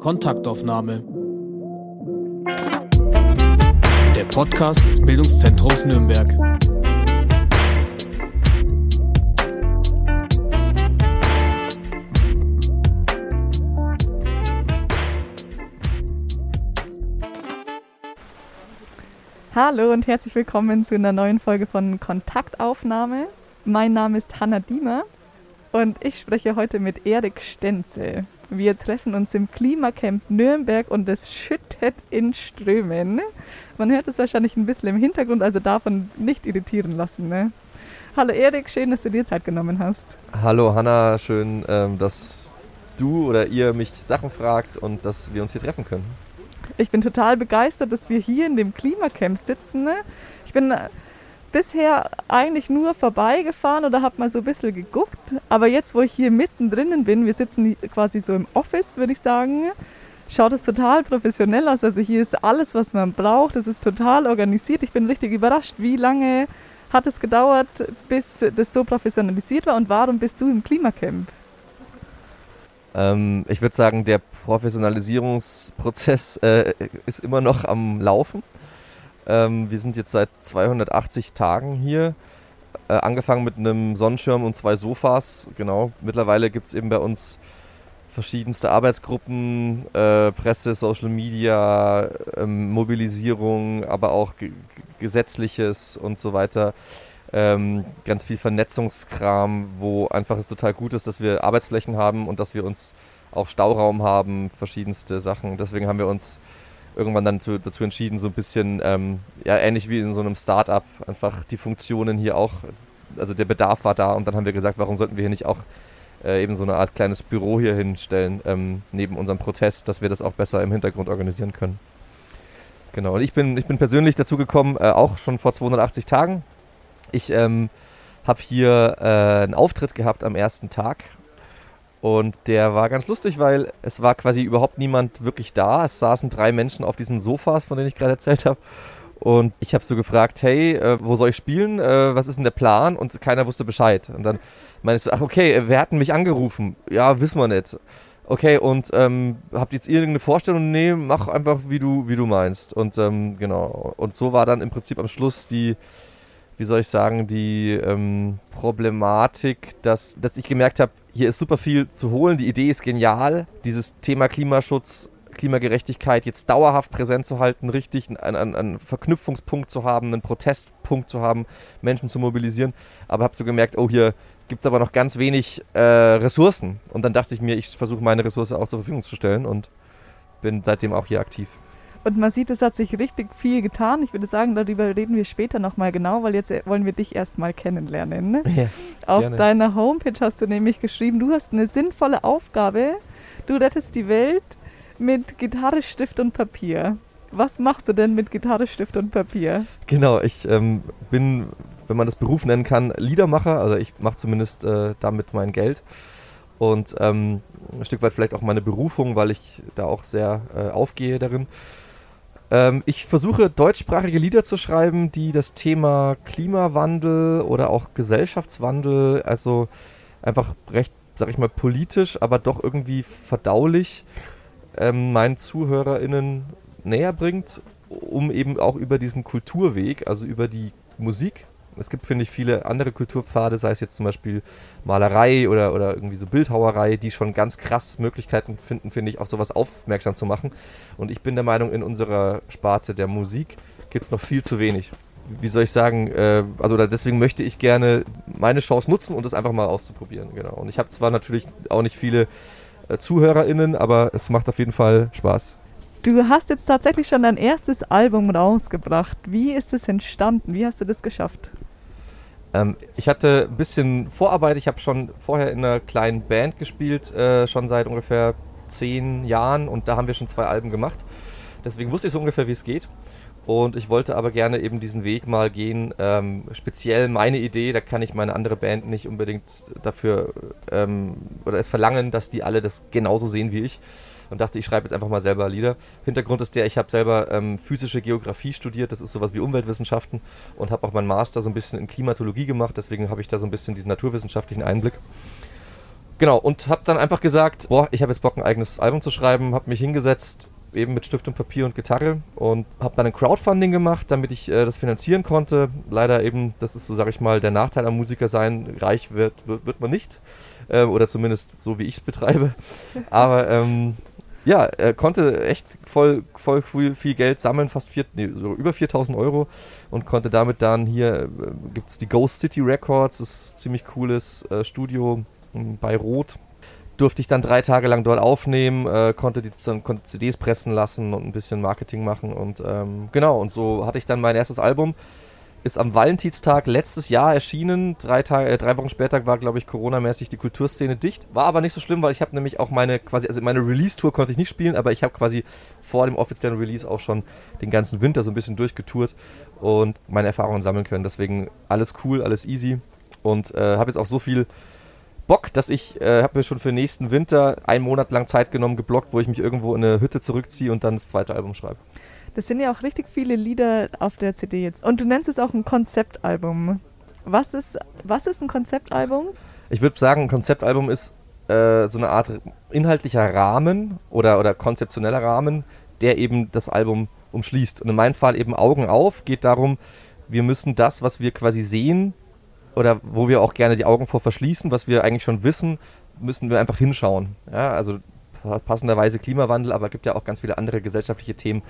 Kontaktaufnahme. Der Podcast des Bildungszentrums Nürnberg. Hallo und herzlich willkommen zu einer neuen Folge von Kontaktaufnahme. Mein Name ist Hanna Diemer und ich spreche heute mit Erik Stenzel. Wir treffen uns im Klimacamp Nürnberg und es schüttet in Strömen. Man hört es wahrscheinlich ein bisschen im Hintergrund, also davon nicht irritieren lassen. Ne? Hallo Erik, schön, dass du dir Zeit genommen hast. Hallo Hanna, schön, ähm, dass du oder ihr mich Sachen fragt und dass wir uns hier treffen können. Ich bin total begeistert, dass wir hier in dem Klimacamp sitzen. Ne? Ich bin äh, bisher eigentlich nur vorbeigefahren oder habe mal so ein bisschen geguckt. Aber jetzt, wo ich hier mittendrin bin, wir sitzen quasi so im Office, würde ich sagen, schaut es total professionell aus. Also hier ist alles, was man braucht. Es ist total organisiert. Ich bin richtig überrascht, wie lange hat es gedauert, bis das so professionalisiert war und warum bist du im Klimacamp? Ähm, ich würde sagen, der Professionalisierungsprozess äh, ist immer noch am Laufen. Ähm, wir sind jetzt seit 280 Tagen hier. Äh, angefangen mit einem Sonnenschirm und zwei Sofas. Genau. Mittlerweile gibt es eben bei uns verschiedenste Arbeitsgruppen, äh, Presse, Social Media, ähm, Mobilisierung, aber auch Gesetzliches und so weiter. Ähm, ganz viel Vernetzungskram, wo einfach es total gut ist, dass wir Arbeitsflächen haben und dass wir uns auch Stauraum haben, verschiedenste Sachen. Deswegen haben wir uns irgendwann dann zu, dazu entschieden, so ein bisschen, ähm, ja, ähnlich wie in so einem Start-up, einfach die Funktionen hier auch, also der Bedarf war da und dann haben wir gesagt, warum sollten wir hier nicht auch äh, eben so eine Art kleines Büro hier hinstellen, ähm, neben unserem Protest, dass wir das auch besser im Hintergrund organisieren können. Genau, und ich bin, ich bin persönlich dazu gekommen, äh, auch schon vor 280 Tagen. Ich ähm, habe hier äh, einen Auftritt gehabt am ersten Tag und der war ganz lustig, weil es war quasi überhaupt niemand wirklich da. Es saßen drei Menschen auf diesen Sofas, von denen ich gerade erzählt habe. Und ich habe so gefragt, hey, äh, wo soll ich spielen? Äh, was ist denn der Plan? Und keiner wusste Bescheid. Und dann meinte ich so, ach okay, äh, wer hat denn mich angerufen? Ja, wissen wir nicht. Okay, und ähm, habt ihr jetzt irgendeine Vorstellung? Nee, mach einfach, wie du, wie du meinst. Und ähm, genau. Und so war dann im Prinzip am Schluss die, wie soll ich sagen, die ähm, Problematik, dass, dass ich gemerkt habe, hier ist super viel zu holen. Die Idee ist genial, dieses Thema Klimaschutz, Klimagerechtigkeit jetzt dauerhaft präsent zu halten, richtig einen, einen, einen Verknüpfungspunkt zu haben, einen Protestpunkt zu haben, Menschen zu mobilisieren. Aber habe so gemerkt, oh, hier gibt es aber noch ganz wenig äh, Ressourcen. Und dann dachte ich mir, ich versuche meine Ressource auch zur Verfügung zu stellen und bin seitdem auch hier aktiv. Und man sieht, es hat sich richtig viel getan. Ich würde sagen, darüber reden wir später nochmal genau, weil jetzt wollen wir dich erstmal kennenlernen. Ne? Ja, Auf gerne. deiner Homepage hast du nämlich geschrieben, du hast eine sinnvolle Aufgabe. Du rettest die Welt mit Gitarre, Stift und Papier. Was machst du denn mit Gitarre, Stift und Papier? Genau, ich ähm, bin, wenn man das Beruf nennen kann, Liedermacher. Also ich mache zumindest äh, damit mein Geld. Und ähm, ein Stück weit vielleicht auch meine Berufung, weil ich da auch sehr äh, aufgehe darin. Ähm, ich versuche deutschsprachige Lieder zu schreiben, die das Thema Klimawandel oder auch Gesellschaftswandel, also einfach recht, sag ich mal, politisch, aber doch irgendwie verdaulich ähm, meinen ZuhörerInnen näher bringt, um eben auch über diesen Kulturweg, also über die Musik, es gibt, finde ich, viele andere Kulturpfade, sei es jetzt zum Beispiel Malerei oder, oder irgendwie so Bildhauerei, die schon ganz krass Möglichkeiten finden, finde ich, auf sowas aufmerksam zu machen. Und ich bin der Meinung, in unserer Sparte der Musik gibt es noch viel zu wenig. Wie soll ich sagen, äh, also deswegen möchte ich gerne meine Chance nutzen und es einfach mal auszuprobieren. Genau. Und ich habe zwar natürlich auch nicht viele äh, ZuhörerInnen, aber es macht auf jeden Fall Spaß. Du hast jetzt tatsächlich schon dein erstes Album rausgebracht. Wie ist es entstanden? Wie hast du das geschafft? Ähm, ich hatte ein bisschen Vorarbeit. Ich habe schon vorher in einer kleinen Band gespielt, äh, schon seit ungefähr zehn Jahren und da haben wir schon zwei Alben gemacht. Deswegen wusste ich so ungefähr, wie es geht. Und ich wollte aber gerne eben diesen Weg mal gehen. Ähm, speziell meine Idee, da kann ich meine andere Band nicht unbedingt dafür ähm, oder es verlangen, dass die alle das genauso sehen wie ich und dachte, ich schreibe jetzt einfach mal selber Lieder. Hintergrund ist der, ich habe selber ähm, physische Geografie studiert, das ist sowas wie Umweltwissenschaften und habe auch meinen Master so ein bisschen in Klimatologie gemacht, deswegen habe ich da so ein bisschen diesen naturwissenschaftlichen Einblick. Genau, und habe dann einfach gesagt, boah, ich habe jetzt Bock, ein eigenes Album zu schreiben, habe mich hingesetzt, eben mit Stift und Papier und Gitarre und habe dann ein Crowdfunding gemacht, damit ich äh, das finanzieren konnte. Leider eben, das ist so, sage ich mal, der Nachteil am Musiker sein, reich wird, wird, wird man nicht. Äh, oder zumindest so, wie ich es betreibe. Aber ähm, ja, er konnte echt voll, voll viel, Geld sammeln, fast vier, nee, so über 4000 Euro und konnte damit dann hier, äh, gibt es die Ghost City Records, das ist ein ziemlich cooles äh, Studio bei Rot durfte ich dann drei Tage lang dort aufnehmen, äh, konnte, die, konnte CDs pressen lassen und ein bisschen Marketing machen und ähm, genau, und so hatte ich dann mein erstes Album. Ist am Valentinstag letztes Jahr erschienen. Drei, Tage, äh, drei Wochen später war, glaube ich, Corona-mäßig die Kulturszene dicht. War aber nicht so schlimm, weil ich habe nämlich auch meine quasi, also meine Release-Tour konnte ich nicht spielen, aber ich habe quasi vor dem offiziellen Release auch schon den ganzen Winter so ein bisschen durchgetourt und meine Erfahrungen sammeln können. Deswegen alles cool, alles easy und äh, habe jetzt auch so viel Bock, dass ich, äh, habe mir schon für nächsten Winter einen Monat lang Zeit genommen, geblockt, wo ich mich irgendwo in eine Hütte zurückziehe und dann das zweite Album schreibe. Das sind ja auch richtig viele Lieder auf der CD jetzt. Und du nennst es auch ein Konzeptalbum. Was ist, was ist ein Konzeptalbum? Ich würde sagen, ein Konzeptalbum ist äh, so eine Art inhaltlicher Rahmen oder, oder konzeptioneller Rahmen, der eben das Album umschließt. Und in meinem Fall eben Augen auf, geht darum, wir müssen das, was wir quasi sehen, oder wo wir auch gerne die Augen vor verschließen, was wir eigentlich schon wissen, müssen wir einfach hinschauen. Ja, also passenderweise Klimawandel, aber es gibt ja auch ganz viele andere gesellschaftliche Themen,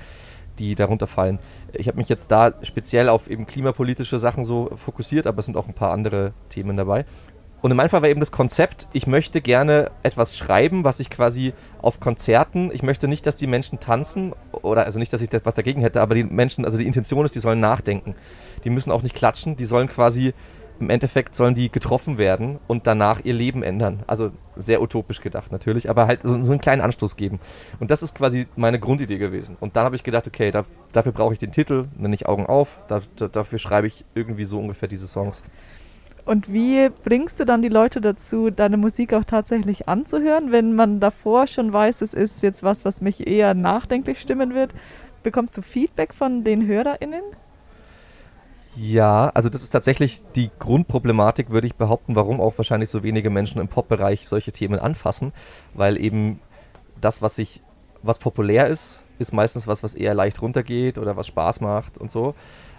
die darunter fallen. Ich habe mich jetzt da speziell auf eben klimapolitische Sachen so fokussiert, aber es sind auch ein paar andere Themen dabei. Und meinem Fall war eben das Konzept, ich möchte gerne etwas schreiben, was ich quasi auf Konzerten, ich möchte nicht, dass die Menschen tanzen, oder also nicht, dass ich was dagegen hätte, aber die Menschen, also die Intention ist, die sollen nachdenken. Die müssen auch nicht klatschen, die sollen quasi im Endeffekt sollen die getroffen werden und danach ihr Leben ändern. Also sehr utopisch gedacht natürlich, aber halt so, so einen kleinen Anstoß geben. Und das ist quasi meine Grundidee gewesen. Und dann habe ich gedacht, okay, da, dafür brauche ich den Titel, nenne ich Augen auf, da, da, dafür schreibe ich irgendwie so ungefähr diese Songs. Und wie bringst du dann die Leute dazu, deine Musik auch tatsächlich anzuhören, wenn man davor schon weiß, es ist jetzt was, was mich eher nachdenklich stimmen wird? Bekommst du Feedback von den HörerInnen? Ja, also das ist tatsächlich die Grundproblematik, würde ich behaupten, warum auch wahrscheinlich so wenige Menschen im Pop-Bereich solche Themen anfassen, weil eben das, was sich, was populär ist, ist meistens was, was eher leicht runtergeht oder was Spaß macht und so.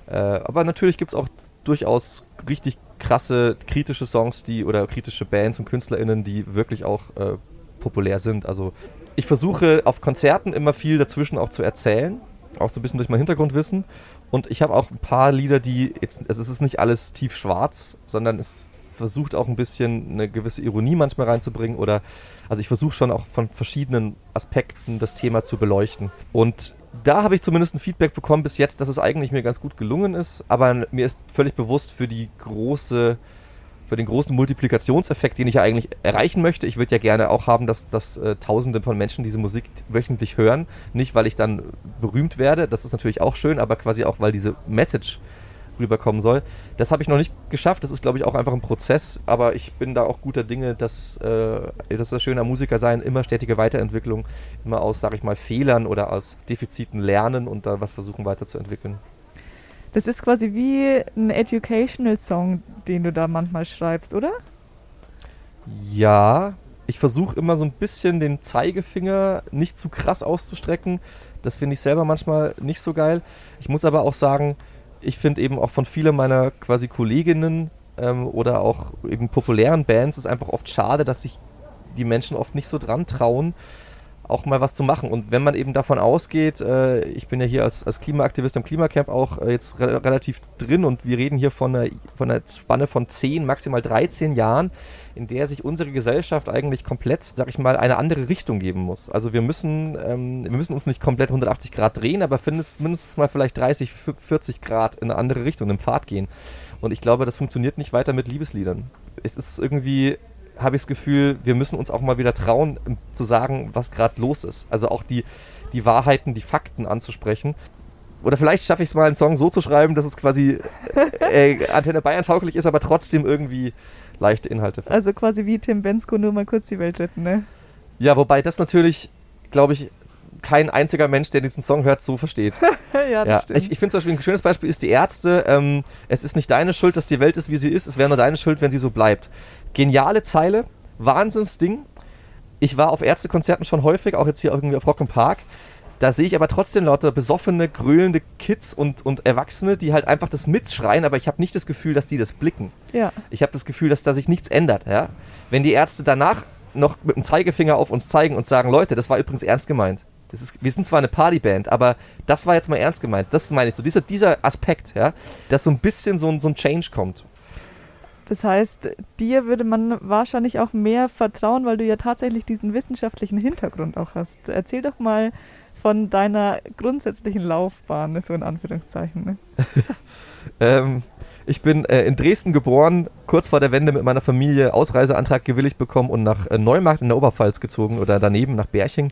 Äh, aber natürlich gibt es auch durchaus richtig krasse kritische Songs, die oder kritische Bands und KünstlerInnen, die wirklich auch äh, populär sind. Also ich versuche auf Konzerten immer viel dazwischen auch zu erzählen, auch so ein bisschen durch mein Hintergrundwissen und ich habe auch ein paar Lieder, die jetzt, also es ist nicht alles tief schwarz, sondern es versucht auch ein bisschen eine gewisse Ironie manchmal reinzubringen oder also ich versuche schon auch von verschiedenen Aspekten das Thema zu beleuchten. Und da habe ich zumindest ein Feedback bekommen bis jetzt, dass es eigentlich mir ganz gut gelungen ist, aber mir ist völlig bewusst für die große für den großen Multiplikationseffekt, den ich ja eigentlich erreichen möchte. Ich würde ja gerne auch haben, dass, dass äh, Tausende von Menschen diese Musik wöchentlich hören. Nicht, weil ich dann berühmt werde, das ist natürlich auch schön, aber quasi auch, weil diese Message rüberkommen soll. Das habe ich noch nicht geschafft. Das ist, glaube ich, auch einfach ein Prozess. Aber ich bin da auch guter Dinge, dass äh, das ist das Schöne am Musiker sein, immer stetige Weiterentwicklung, immer aus, sage ich mal, Fehlern oder aus Defiziten lernen und da was versuchen weiterzuentwickeln. Das ist quasi wie ein Educational Song, den du da manchmal schreibst, oder? Ja, ich versuche immer so ein bisschen den Zeigefinger nicht zu krass auszustrecken. Das finde ich selber manchmal nicht so geil. Ich muss aber auch sagen, ich finde eben auch von vielen meiner quasi Kolleginnen ähm, oder auch eben populären Bands ist einfach oft schade, dass sich die Menschen oft nicht so dran trauen, auch mal was zu machen. Und wenn man eben davon ausgeht, äh, ich bin ja hier als, als Klimaaktivist im Klimacamp auch äh, jetzt re relativ drin und wir reden hier von einer, von einer Spanne von 10, maximal 13 Jahren, in der sich unsere Gesellschaft eigentlich komplett, sag ich mal, eine andere Richtung geben muss. Also wir müssen, ähm, wir müssen uns nicht komplett 180 Grad drehen, aber mindestens mal vielleicht 30, 40 Grad in eine andere Richtung, im Pfad gehen. Und ich glaube, das funktioniert nicht weiter mit Liebesliedern. Es ist irgendwie habe ich das Gefühl, wir müssen uns auch mal wieder trauen, zu sagen, was gerade los ist. Also auch die, die Wahrheiten, die Fakten anzusprechen. Oder vielleicht schaffe ich es mal, einen Song so zu schreiben, dass es quasi äh, äh Antenne Bayern tauglich ist, aber trotzdem irgendwie leichte Inhalte. Also quasi wie Tim Bensko nur mal kurz die Welt retten, ne? Ja, wobei das natürlich, glaube ich, kein einziger Mensch, der diesen Song hört, so versteht. ja, ja. Ich, ich finde zum Beispiel ein schönes Beispiel ist die Ärzte. Ähm, es ist nicht deine Schuld, dass die Welt ist, wie sie ist. Es wäre nur deine Schuld, wenn sie so bleibt. Geniale Zeile, Wahnsinnsding. Ich war auf Ärztekonzerten schon häufig, auch jetzt hier irgendwie auf Rock Park. Da sehe ich aber trotzdem lauter besoffene, gröhlende Kids und, und Erwachsene, die halt einfach das mitschreien, aber ich habe nicht das Gefühl, dass die das blicken. Ja. Ich habe das Gefühl, dass da sich nichts ändert. Ja? Wenn die Ärzte danach noch mit dem Zeigefinger auf uns zeigen und sagen, Leute, das war übrigens ernst gemeint. Das ist, wir sind zwar eine Partyband, aber das war jetzt mal ernst gemeint. Das meine ich so. Dieser, dieser Aspekt, ja, dass so ein bisschen so ein, so ein Change kommt. Das heißt, dir würde man wahrscheinlich auch mehr vertrauen, weil du ja tatsächlich diesen wissenschaftlichen Hintergrund auch hast. Erzähl doch mal von deiner grundsätzlichen Laufbahn, so in Anführungszeichen. Ne? ähm, ich bin äh, in Dresden geboren, kurz vor der Wende mit meiner Familie Ausreiseantrag gewilligt bekommen und nach äh, Neumarkt in der Oberpfalz gezogen oder daneben nach Berching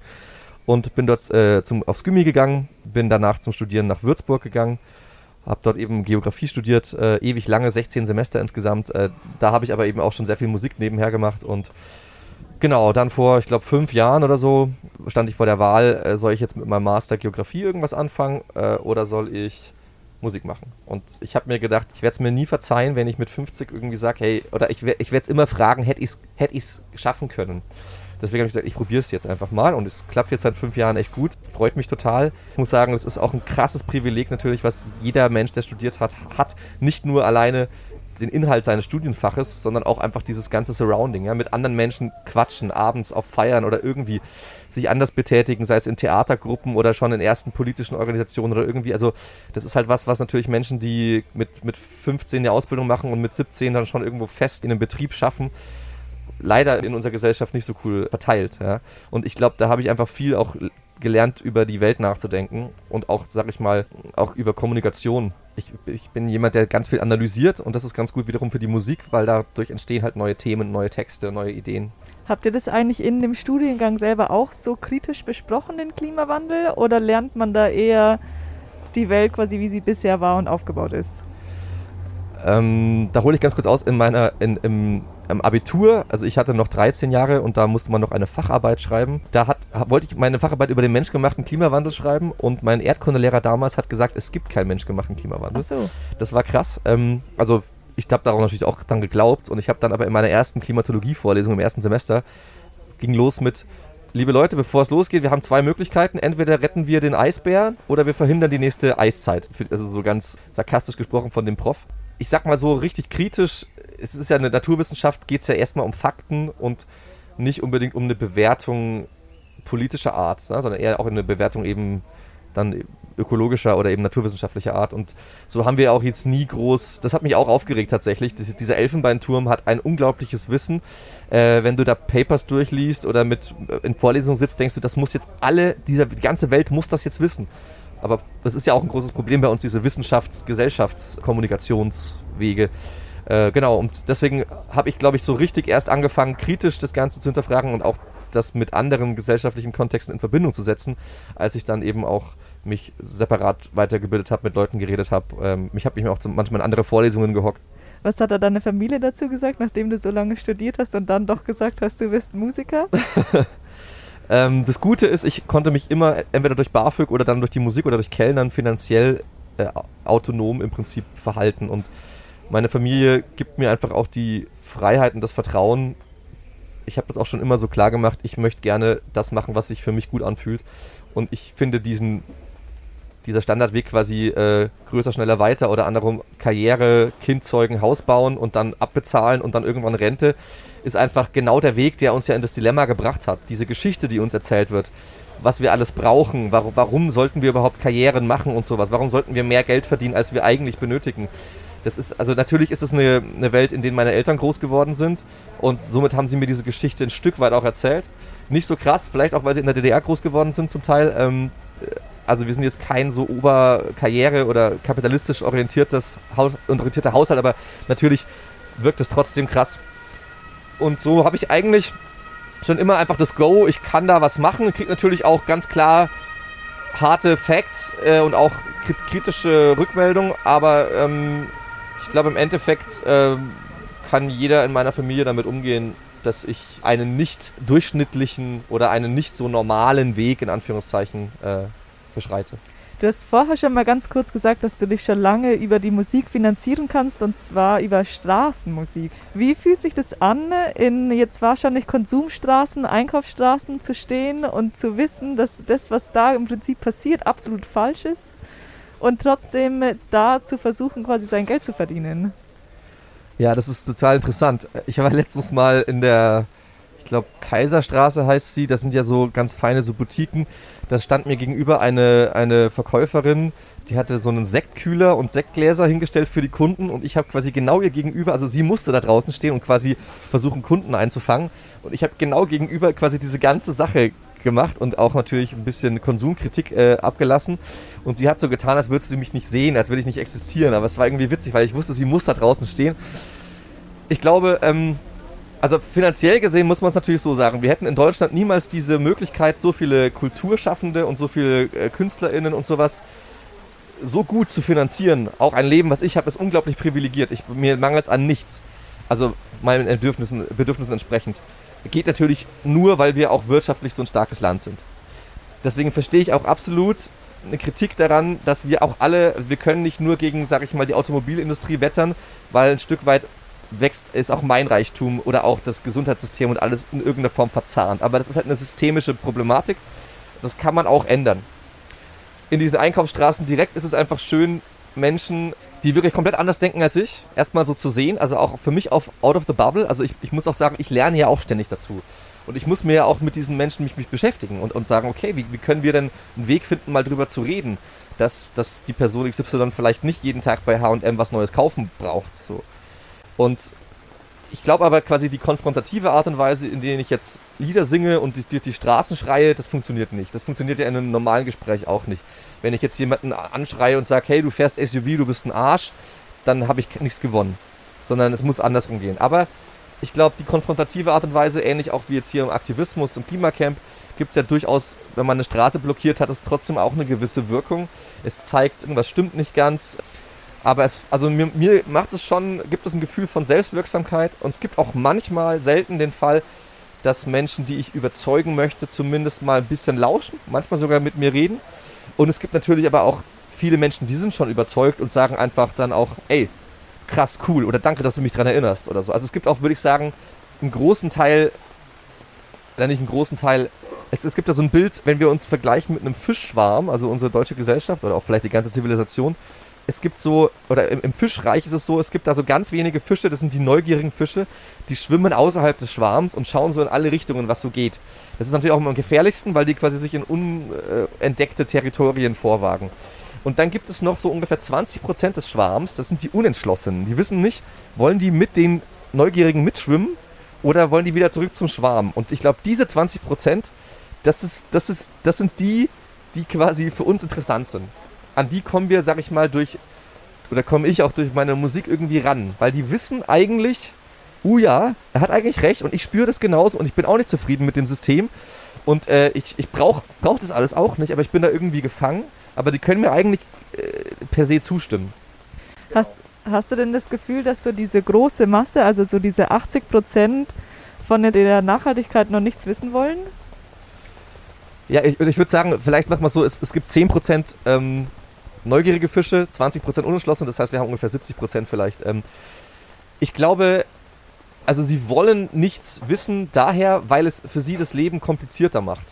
und bin dort äh, zum, aufs Gymi gegangen, bin danach zum Studieren nach Würzburg gegangen, habe dort eben Geografie studiert, äh, ewig lange, 16 Semester insgesamt. Äh, da habe ich aber eben auch schon sehr viel Musik nebenher gemacht und genau, dann vor, ich glaube, fünf Jahren oder so stand ich vor der Wahl, äh, soll ich jetzt mit meinem Master Geografie irgendwas anfangen äh, oder soll ich Musik machen. Und ich habe mir gedacht, ich werde es mir nie verzeihen, wenn ich mit 50 irgendwie sage, hey, oder ich, ich werde es immer fragen, hätte ich es hätt schaffen können. Deswegen habe ich gesagt, ich probiere es jetzt einfach mal und es klappt jetzt seit fünf Jahren echt gut. Freut mich total. Ich muss sagen, es ist auch ein krasses Privileg natürlich, was jeder Mensch, der studiert hat, hat. Nicht nur alleine den Inhalt seines Studienfaches, sondern auch einfach dieses ganze Surrounding, ja, mit anderen Menschen quatschen, abends auf Feiern oder irgendwie sich anders betätigen, sei es in Theatergruppen oder schon in ersten politischen Organisationen oder irgendwie. Also das ist halt was, was natürlich Menschen, die mit, mit 15 eine Ausbildung machen und mit 17 dann schon irgendwo fest in einem Betrieb schaffen, leider in unserer Gesellschaft nicht so cool verteilt. Ja? Und ich glaube, da habe ich einfach viel auch gelernt, über die Welt nachzudenken und auch, sag ich mal, auch über Kommunikation. Ich, ich, bin jemand, der ganz viel analysiert und das ist ganz gut wiederum für die Musik, weil dadurch entstehen halt neue Themen, neue Texte, neue Ideen. Habt ihr das eigentlich in dem Studiengang selber auch so kritisch besprochen, den Klimawandel, oder lernt man da eher die Welt quasi, wie sie bisher war und aufgebaut ist? Ähm, da hole ich ganz kurz aus, in meiner, in, im, im, Abitur, also ich hatte noch 13 Jahre und da musste man noch eine Facharbeit schreiben. Da hat, wollte ich meine Facharbeit über den menschgemachten Klimawandel schreiben und mein Erdkundelehrer damals hat gesagt, es gibt keinen menschgemachten Klimawandel. Ach so. Das war krass. Ähm, also ich habe darauf natürlich auch dann geglaubt und ich habe dann aber in meiner ersten Klimatologie-Vorlesung im ersten Semester ging los mit, liebe Leute, bevor es losgeht, wir haben zwei Möglichkeiten. Entweder retten wir den Eisbär oder wir verhindern die nächste Eiszeit. Also so ganz sarkastisch gesprochen von dem Prof ich sag mal so richtig kritisch, es ist ja eine Naturwissenschaft, geht es ja erstmal um Fakten und nicht unbedingt um eine Bewertung politischer Art, ne, sondern eher auch eine Bewertung eben dann ökologischer oder eben naturwissenschaftlicher Art. Und so haben wir auch jetzt nie groß, das hat mich auch aufgeregt tatsächlich, das, dieser Elfenbeinturm hat ein unglaubliches Wissen. Äh, wenn du da Papers durchliest oder mit in Vorlesungen sitzt, denkst du, das muss jetzt alle, dieser, die ganze Welt muss das jetzt wissen. Aber das ist ja auch ein großes Problem bei uns, diese Wissenschafts-, Gesellschaftskommunikationswege. Äh, genau, und deswegen habe ich, glaube ich, so richtig erst angefangen, kritisch das Ganze zu hinterfragen und auch das mit anderen gesellschaftlichen Kontexten in Verbindung zu setzen, als ich dann eben auch mich separat weitergebildet habe, mit Leuten geredet habe. Ähm, ich habe mich auch manchmal in andere Vorlesungen gehockt. Was hat da deine Familie dazu gesagt, nachdem du so lange studiert hast und dann doch gesagt hast, du wirst Musiker? Ähm, das Gute ist, ich konnte mich immer entweder durch BAföG oder dann durch die Musik oder durch Kellnern finanziell äh, autonom im Prinzip verhalten. Und meine Familie gibt mir einfach auch die Freiheit und das Vertrauen. Ich habe das auch schon immer so klar gemacht, ich möchte gerne das machen, was sich für mich gut anfühlt. Und ich finde diesen, dieser Standardweg quasi äh, größer, schneller, weiter oder anderem Karriere, Kind zeugen, Haus bauen und dann abbezahlen und dann irgendwann Rente ist einfach genau der Weg, der uns ja in das Dilemma gebracht hat. Diese Geschichte, die uns erzählt wird, was wir alles brauchen, warum, warum sollten wir überhaupt Karrieren machen und sowas, warum sollten wir mehr Geld verdienen, als wir eigentlich benötigen. Das ist, also natürlich ist es eine, eine Welt, in der meine Eltern groß geworden sind und somit haben sie mir diese Geschichte ein Stück weit auch erzählt. Nicht so krass, vielleicht auch, weil sie in der DDR groß geworden sind zum Teil. Ähm, also wir sind jetzt kein so Oberkarriere- oder kapitalistisch orientiertes, orientierter Haushalt, aber natürlich wirkt es trotzdem krass, und so habe ich eigentlich schon immer einfach das Go, ich kann da was machen. Kriege natürlich auch ganz klar harte Facts äh, und auch kritische Rückmeldungen, aber ähm, ich glaube im Endeffekt äh, kann jeder in meiner Familie damit umgehen, dass ich einen nicht durchschnittlichen oder einen nicht so normalen Weg in Anführungszeichen äh, beschreite. Du hast vorher schon mal ganz kurz gesagt, dass du dich schon lange über die Musik finanzieren kannst und zwar über Straßenmusik. Wie fühlt sich das an, in jetzt wahrscheinlich Konsumstraßen, Einkaufsstraßen zu stehen und zu wissen, dass das, was da im Prinzip passiert, absolut falsch ist und trotzdem da zu versuchen, quasi sein Geld zu verdienen? Ja, das ist total interessant. Ich war letztens mal in der, ich glaube, Kaiserstraße heißt sie. Das sind ja so ganz feine so Boutiquen. Da stand mir gegenüber eine, eine Verkäuferin, die hatte so einen Sektkühler und Sektgläser hingestellt für die Kunden und ich habe quasi genau ihr gegenüber, also sie musste da draußen stehen und quasi versuchen, Kunden einzufangen. Und ich habe genau gegenüber quasi diese ganze Sache gemacht und auch natürlich ein bisschen Konsumkritik äh, abgelassen. Und sie hat so getan, als würde sie mich nicht sehen, als würde ich nicht existieren. Aber es war irgendwie witzig, weil ich wusste, sie muss da draußen stehen. Ich glaube, ähm, also finanziell gesehen muss man es natürlich so sagen. Wir hätten in Deutschland niemals diese Möglichkeit, so viele Kulturschaffende und so viele äh, KünstlerInnen und sowas so gut zu finanzieren. Auch ein Leben, was ich habe, ist unglaublich privilegiert. Ich, mir mangelt es an nichts. Also meinen Bedürfnissen, Bedürfnissen entsprechend geht natürlich nur, weil wir auch wirtschaftlich so ein starkes Land sind. Deswegen verstehe ich auch absolut eine Kritik daran, dass wir auch alle, wir können nicht nur gegen, sage ich mal, die Automobilindustrie wettern, weil ein Stück weit wächst, ist auch mein Reichtum oder auch das Gesundheitssystem und alles in irgendeiner Form verzahnt. Aber das ist halt eine systemische Problematik. Das kann man auch ändern. In diesen Einkaufsstraßen direkt ist es einfach schön, Menschen die wirklich komplett anders denken als ich, erstmal so zu sehen. Also auch für mich auf Out of the Bubble. Also ich, ich muss auch sagen, ich lerne ja auch ständig dazu. Und ich muss mir ja auch mit diesen Menschen mich, mich beschäftigen und, und sagen, okay, wie, wie können wir denn einen Weg finden, mal drüber zu reden, dass, dass die Person XY vielleicht nicht jeden Tag bei HM was Neues kaufen braucht. So. Und ich glaube aber quasi die konfrontative Art und Weise, in der ich jetzt Lieder singe und durch die Straßen schreie, das funktioniert nicht. Das funktioniert ja in einem normalen Gespräch auch nicht. Wenn ich jetzt jemanden anschreie und sage, hey, du fährst SUV, du bist ein Arsch, dann habe ich nichts gewonnen. Sondern es muss andersrum gehen. Aber ich glaube, die konfrontative Art und Weise, ähnlich auch wie jetzt hier im Aktivismus, im Klimacamp, gibt es ja durchaus, wenn man eine Straße blockiert, hat es trotzdem auch eine gewisse Wirkung. Es zeigt, irgendwas stimmt nicht ganz. Aber es, also mir, mir macht es schon, gibt es ein Gefühl von Selbstwirksamkeit und es gibt auch manchmal selten den Fall, dass Menschen, die ich überzeugen möchte, zumindest mal ein bisschen lauschen, manchmal sogar mit mir reden. Und es gibt natürlich aber auch viele Menschen, die sind schon überzeugt und sagen einfach dann auch, ey, krass, cool oder danke, dass du mich daran erinnerst oder so. Also es gibt auch, würde ich sagen, einen großen Teil, oder nicht einen großen Teil, es, es gibt da so ein Bild, wenn wir uns vergleichen mit einem Fischschwarm, also unsere deutsche Gesellschaft oder auch vielleicht die ganze Zivilisation, es gibt so, oder im, im, Fischreich ist es so, es gibt da so ganz wenige Fische, das sind die neugierigen Fische, die schwimmen außerhalb des Schwarms und schauen so in alle Richtungen, was so geht. Das ist natürlich auch immer am gefährlichsten, weil die quasi sich in unentdeckte Territorien vorwagen. Und dann gibt es noch so ungefähr 20% des Schwarms, das sind die Unentschlossenen. Die wissen nicht, wollen die mit den Neugierigen mitschwimmen oder wollen die wieder zurück zum Schwarm? Und ich glaube, diese 20%, das, ist, das, ist, das sind die, die quasi für uns interessant sind an die kommen wir, sag ich mal, durch, oder komme ich auch durch meine Musik irgendwie ran, weil die wissen eigentlich, uh ja, er hat eigentlich recht und ich spüre das genauso und ich bin auch nicht zufrieden mit dem System und äh, ich, ich brauche brauch das alles auch nicht, aber ich bin da irgendwie gefangen, aber die können mir eigentlich äh, per se zustimmen. Hast, hast du denn das Gefühl, dass so diese große Masse, also so diese 80 Prozent von der Nachhaltigkeit noch nichts wissen wollen? Ja, ich, ich würde sagen, vielleicht machen wir es so, es, es gibt 10% ähm, neugierige Fische, 20% unentschlossen, das heißt, wir haben ungefähr 70% vielleicht. Ähm, ich glaube, also sie wollen nichts wissen, daher, weil es für sie das Leben komplizierter macht.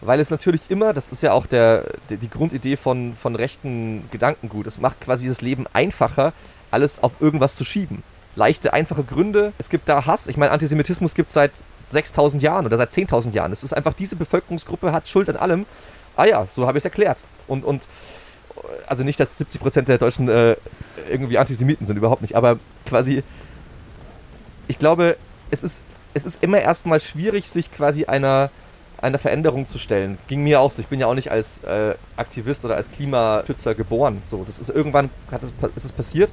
Weil es natürlich immer, das ist ja auch der, die, die Grundidee von, von rechten Gedankengut, es macht quasi das Leben einfacher, alles auf irgendwas zu schieben. Leichte, einfache Gründe. Es gibt da Hass. Ich meine, Antisemitismus gibt es seit 6000 Jahren oder seit 10.000 Jahren. Es ist einfach, diese Bevölkerungsgruppe hat Schuld an allem. Ah ja, so habe ich es erklärt. Und, und also nicht, dass 70% der Deutschen äh, irgendwie Antisemiten sind, überhaupt nicht, aber quasi, ich glaube, es ist, es ist immer erstmal schwierig, sich quasi einer, einer Veränderung zu stellen. Ging mir auch so. Ich bin ja auch nicht als äh, Aktivist oder als Klimaschützer geboren. So, das ist irgendwann hat es, ist es passiert.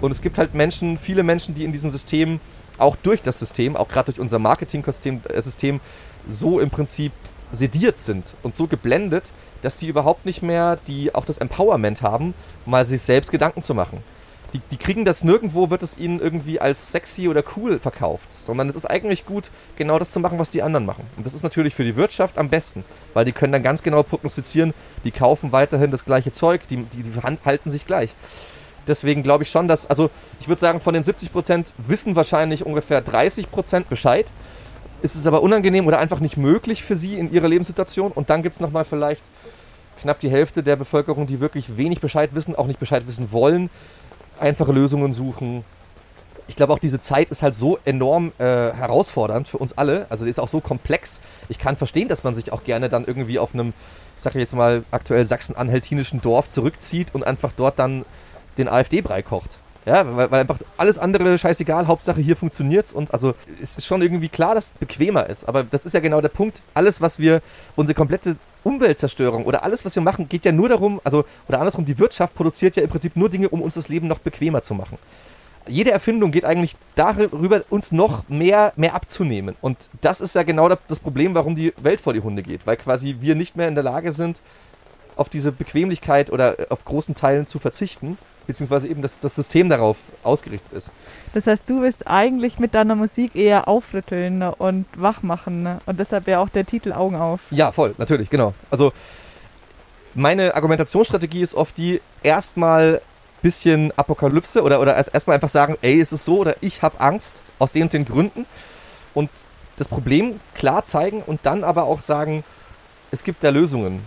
Und es gibt halt Menschen, viele Menschen, die in diesem System, auch durch das System, auch gerade durch unser Marketing-System, äh, so im Prinzip sediert sind und so geblendet, dass die überhaupt nicht mehr die auch das Empowerment haben, mal sich selbst Gedanken zu machen. die, die kriegen das nirgendwo, wird es ihnen irgendwie als sexy oder cool verkauft, sondern es ist eigentlich gut, genau das zu machen, was die anderen machen. Und das ist natürlich für die Wirtschaft am besten, weil die können dann ganz genau prognostizieren, die kaufen weiterhin das gleiche Zeug, die, die, die halten sich gleich. Deswegen glaube ich schon, dass, also ich würde sagen, von den 70% wissen wahrscheinlich ungefähr 30% Bescheid. Ist es aber unangenehm oder einfach nicht möglich für sie in ihrer Lebenssituation. Und dann gibt es nochmal vielleicht knapp die Hälfte der Bevölkerung, die wirklich wenig Bescheid wissen, auch nicht Bescheid wissen wollen, einfache Lösungen suchen. Ich glaube auch diese Zeit ist halt so enorm äh, herausfordernd für uns alle. Also die ist auch so komplex. Ich kann verstehen, dass man sich auch gerne dann irgendwie auf einem, ich sage jetzt mal aktuell sachsen-anhaltinischen Dorf zurückzieht und einfach dort dann den AfD-Brei kocht. Ja, weil, weil, einfach alles andere scheißegal, Hauptsache hier funktioniert's und also es ist schon irgendwie klar, dass es bequemer ist. Aber das ist ja genau der Punkt. Alles, was wir, unsere komplette Umweltzerstörung oder alles, was wir machen, geht ja nur darum, also, oder andersrum, die Wirtschaft produziert ja im Prinzip nur Dinge, um uns das Leben noch bequemer zu machen. Jede Erfindung geht eigentlich darüber, uns noch mehr, mehr abzunehmen. Und das ist ja genau das Problem, warum die Welt vor die Hunde geht. Weil quasi wir nicht mehr in der Lage sind, auf diese Bequemlichkeit oder auf großen Teilen zu verzichten beziehungsweise eben das, das System darauf ausgerichtet ist. Das heißt, du willst eigentlich mit deiner Musik eher aufrütteln und wach machen ne? und deshalb wäre auch der Titel Augen auf. Ja, voll, natürlich, genau. Also meine Argumentationsstrategie ist oft die, erstmal bisschen Apokalypse oder, oder erstmal einfach sagen, ey, ist es so oder ich habe Angst aus den und den Gründen und das Problem klar zeigen und dann aber auch sagen, es gibt da Lösungen.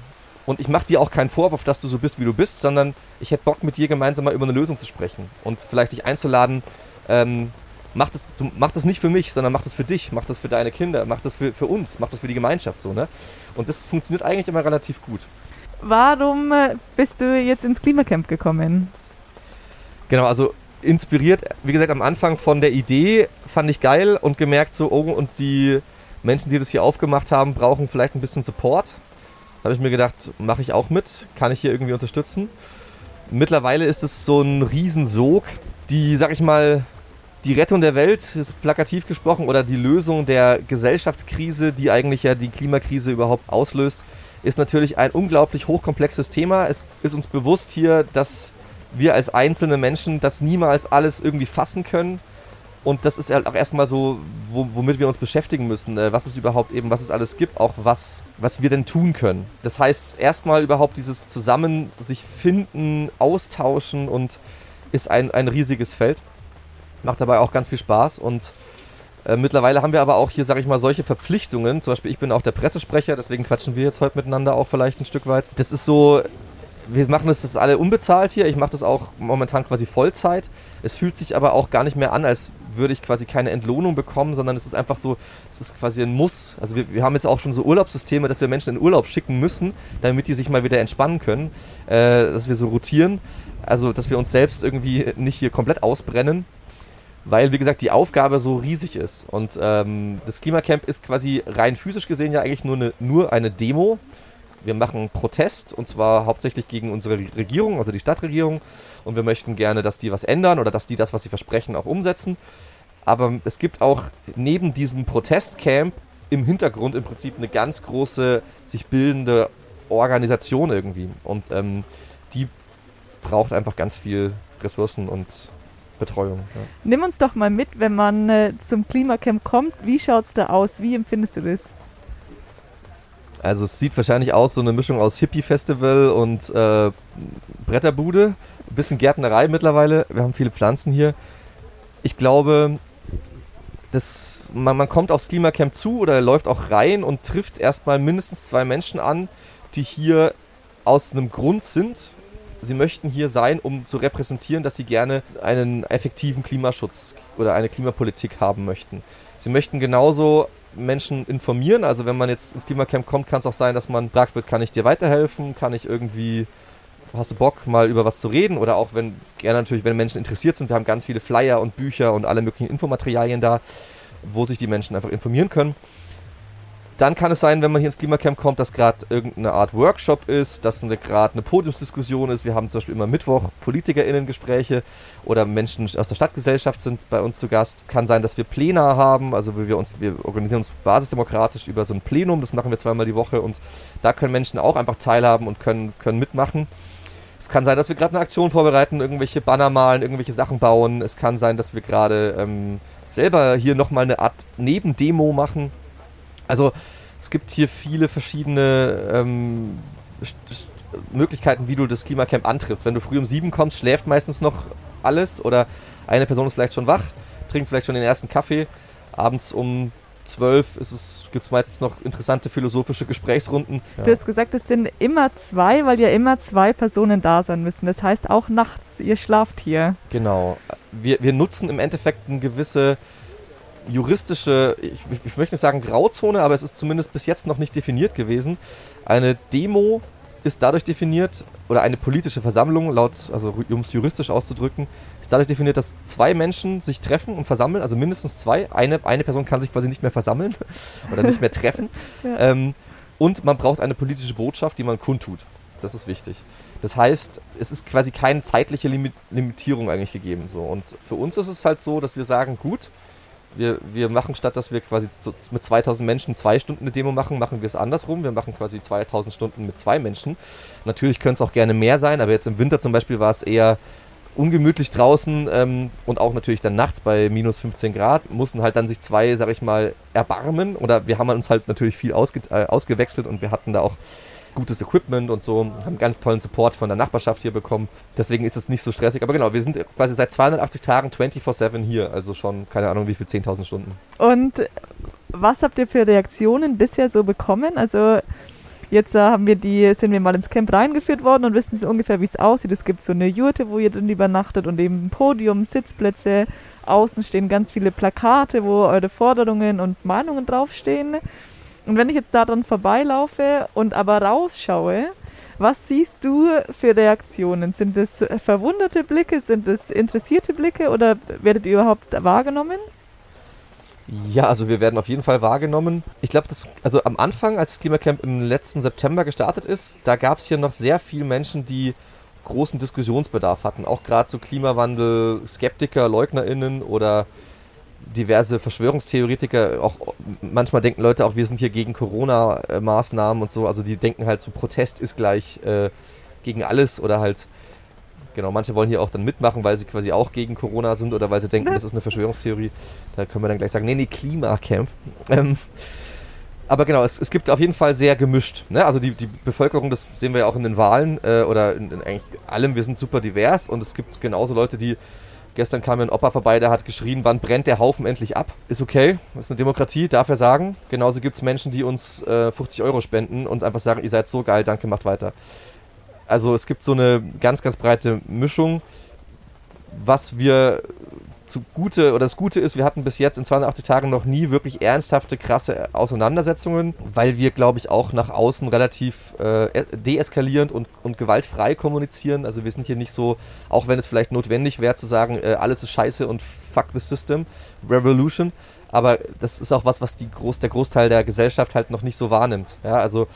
Und ich mache dir auch keinen Vorwurf, dass du so bist, wie du bist, sondern ich hätte Bock, mit dir gemeinsam mal über eine Lösung zu sprechen und vielleicht dich einzuladen. Ähm, mach, das, du, mach das nicht für mich, sondern mach das für dich, mach das für deine Kinder, mach das für, für uns, mach das für die Gemeinschaft so, ne? Und das funktioniert eigentlich immer relativ gut. Warum äh, bist du jetzt ins Klimacamp gekommen? Genau, also inspiriert, wie gesagt, am Anfang von der Idee fand ich geil und gemerkt so, oh, und die Menschen, die das hier aufgemacht haben, brauchen vielleicht ein bisschen Support habe ich mir gedacht, mache ich auch mit, kann ich hier irgendwie unterstützen. Mittlerweile ist es so ein Riesensog, die, sag ich mal, die Rettung der Welt, ist plakativ gesprochen, oder die Lösung der Gesellschaftskrise, die eigentlich ja die Klimakrise überhaupt auslöst, ist natürlich ein unglaublich hochkomplexes Thema. Es ist uns bewusst hier, dass wir als einzelne Menschen das niemals alles irgendwie fassen können und das ist halt auch erstmal so, womit wir uns beschäftigen müssen, äh, was es überhaupt eben, was es alles gibt, auch was, was wir denn tun können. Das heißt, erstmal überhaupt dieses Zusammen sich finden, austauschen und ist ein, ein riesiges Feld. Macht dabei auch ganz viel Spaß und äh, mittlerweile haben wir aber auch hier, sage ich mal, solche Verpflichtungen. Zum Beispiel, ich bin auch der Pressesprecher, deswegen quatschen wir jetzt heute miteinander auch vielleicht ein Stück weit. Das ist so, wir machen das, das alle unbezahlt hier. Ich mache das auch momentan quasi Vollzeit. Es fühlt sich aber auch gar nicht mehr an, als würde ich quasi keine Entlohnung bekommen, sondern es ist einfach so, es ist quasi ein Muss. Also wir, wir haben jetzt auch schon so Urlaubssysteme, dass wir Menschen in Urlaub schicken müssen, damit die sich mal wieder entspannen können, äh, dass wir so rotieren, also dass wir uns selbst irgendwie nicht hier komplett ausbrennen, weil wie gesagt die Aufgabe so riesig ist. Und ähm, das Klimacamp ist quasi rein physisch gesehen ja eigentlich nur eine, nur eine Demo. Wir machen Protest und zwar hauptsächlich gegen unsere Regierung, also die Stadtregierung. Und wir möchten gerne, dass die was ändern oder dass die das, was sie versprechen, auch umsetzen. Aber es gibt auch neben diesem Protestcamp im Hintergrund im Prinzip eine ganz große, sich bildende Organisation irgendwie. Und ähm, die braucht einfach ganz viel Ressourcen und Betreuung. Ja. Nimm uns doch mal mit, wenn man äh, zum Klimacamp kommt. Wie schaut es da aus? Wie empfindest du das? Also es sieht wahrscheinlich aus, so eine Mischung aus Hippie-Festival und äh, Bretterbude. Ein bisschen Gärtnerei mittlerweile. Wir haben viele Pflanzen hier. Ich glaube, das, man, man kommt aufs Klimacamp zu oder läuft auch rein und trifft erstmal mindestens zwei Menschen an, die hier aus einem Grund sind. Sie möchten hier sein, um zu repräsentieren, dass sie gerne einen effektiven Klimaschutz oder eine Klimapolitik haben möchten. Sie möchten genauso Menschen informieren. Also wenn man jetzt ins Klimacamp kommt, kann es auch sein, dass man fragt wird, kann ich dir weiterhelfen? Kann ich irgendwie hast du Bock, mal über was zu reden? Oder auch, wenn, gerne natürlich, wenn Menschen interessiert sind, wir haben ganz viele Flyer und Bücher und alle möglichen Infomaterialien da, wo sich die Menschen einfach informieren können. Dann kann es sein, wenn man hier ins Klimacamp kommt, dass gerade irgendeine Art Workshop ist, dass gerade eine Podiumsdiskussion ist. Wir haben zum Beispiel immer Mittwoch PolitikerInnen-Gespräche oder Menschen aus der Stadtgesellschaft sind bei uns zu Gast. Kann sein, dass wir Plena haben, also wir, uns, wir organisieren uns basisdemokratisch über so ein Plenum, das machen wir zweimal die Woche und da können Menschen auch einfach teilhaben und können, können mitmachen. Es kann sein, dass wir gerade eine Aktion vorbereiten, irgendwelche Banner malen, irgendwelche Sachen bauen. Es kann sein, dass wir gerade ähm, selber hier nochmal eine Art Nebendemo machen. Also es gibt hier viele verschiedene ähm, Möglichkeiten, wie du das Klimacamp antriffst. Wenn du früh um sieben kommst, schläft meistens noch alles oder eine Person ist vielleicht schon wach, trinkt vielleicht schon den ersten Kaffee. Abends um zwölf gibt es meistens noch interessante philosophische Gesprächsrunden. Ja. Du hast gesagt, es sind immer zwei, weil ja immer zwei Personen da sein müssen. Das heißt auch nachts, ihr schlaft hier. Genau. Wir, wir nutzen im Endeffekt eine gewisse juristische, ich, ich möchte nicht sagen Grauzone, aber es ist zumindest bis jetzt noch nicht definiert gewesen. Eine Demo ist dadurch definiert, oder eine politische Versammlung, laut, also um es juristisch auszudrücken, ist dadurch definiert, dass zwei Menschen sich treffen und versammeln, also mindestens zwei. Eine, eine Person kann sich quasi nicht mehr versammeln oder nicht mehr treffen. ja. ähm, und man braucht eine politische Botschaft, die man kundtut. Das ist wichtig. Das heißt, es ist quasi keine zeitliche Limit Limitierung eigentlich gegeben. So. Und für uns ist es halt so, dass wir sagen, gut, wir, wir machen statt, dass wir quasi zu, mit 2000 Menschen zwei Stunden eine Demo machen, machen wir es andersrum. Wir machen quasi 2000 Stunden mit zwei Menschen. Natürlich können es auch gerne mehr sein, aber jetzt im Winter zum Beispiel war es eher ungemütlich draußen ähm, und auch natürlich dann nachts bei minus 15 Grad mussten halt dann sich zwei, sag ich mal, erbarmen. Oder wir haben uns halt natürlich viel ausge äh, ausgewechselt und wir hatten da auch gutes Equipment und so, haben ganz tollen Support von der Nachbarschaft hier bekommen. Deswegen ist es nicht so stressig. Aber genau, wir sind quasi seit 280 Tagen 24-7 hier, also schon keine Ahnung wie viel, 10.000 Stunden. Und was habt ihr für Reaktionen bisher so bekommen? Also Jetzt äh, haben wir die, sind wir mal ins Camp reingeführt worden und wissen so ungefähr, wie es aussieht. Es gibt so eine Jurte, wo ihr drin übernachtet und eben ein Podium, Sitzplätze. Außen stehen ganz viele Plakate, wo eure Forderungen und Meinungen draufstehen. Und wenn ich jetzt da dran vorbeilaufe und aber rausschaue, was siehst du für Reaktionen? Sind es verwunderte Blicke, sind es interessierte Blicke oder werdet ihr überhaupt wahrgenommen? Ja, also wir werden auf jeden Fall wahrgenommen. Ich glaube, also am Anfang, als das Klimacamp im letzten September gestartet ist, da gab es hier noch sehr viele Menschen, die großen Diskussionsbedarf hatten. Auch gerade so Klimawandel, Skeptiker, LeugnerInnen oder diverse Verschwörungstheoretiker, auch manchmal denken Leute auch, wir sind hier gegen Corona-Maßnahmen und so, also die denken halt so, Protest ist gleich äh, gegen alles oder halt, genau, manche wollen hier auch dann mitmachen, weil sie quasi auch gegen Corona sind oder weil sie denken, das ist eine Verschwörungstheorie. Da können wir dann gleich sagen, nee, nee, Klimacamp. Ähm, aber genau, es, es gibt auf jeden Fall sehr gemischt. Ne? Also die, die Bevölkerung, das sehen wir ja auch in den Wahlen äh, oder in, in eigentlich allem, wir sind super divers und es gibt genauso Leute, die Gestern kam mir ein Opa vorbei, der hat geschrien, wann brennt der Haufen endlich ab? Ist okay, ist eine Demokratie, darf er sagen. Genauso gibt es Menschen, die uns äh, 50 Euro spenden und einfach sagen, ihr seid so geil, danke, macht weiter. Also es gibt so eine ganz, ganz breite Mischung. Was wir zugute oder das Gute ist, wir hatten bis jetzt in 280 Tagen noch nie wirklich ernsthafte, krasse Auseinandersetzungen, weil wir, glaube ich, auch nach außen relativ äh, deeskalierend und, und gewaltfrei kommunizieren. Also wir sind hier nicht so, auch wenn es vielleicht notwendig wäre zu sagen, äh, alles ist scheiße und fuck the system, revolution. Aber das ist auch was, was die Groß, der Großteil der Gesellschaft halt noch nicht so wahrnimmt. Ja, also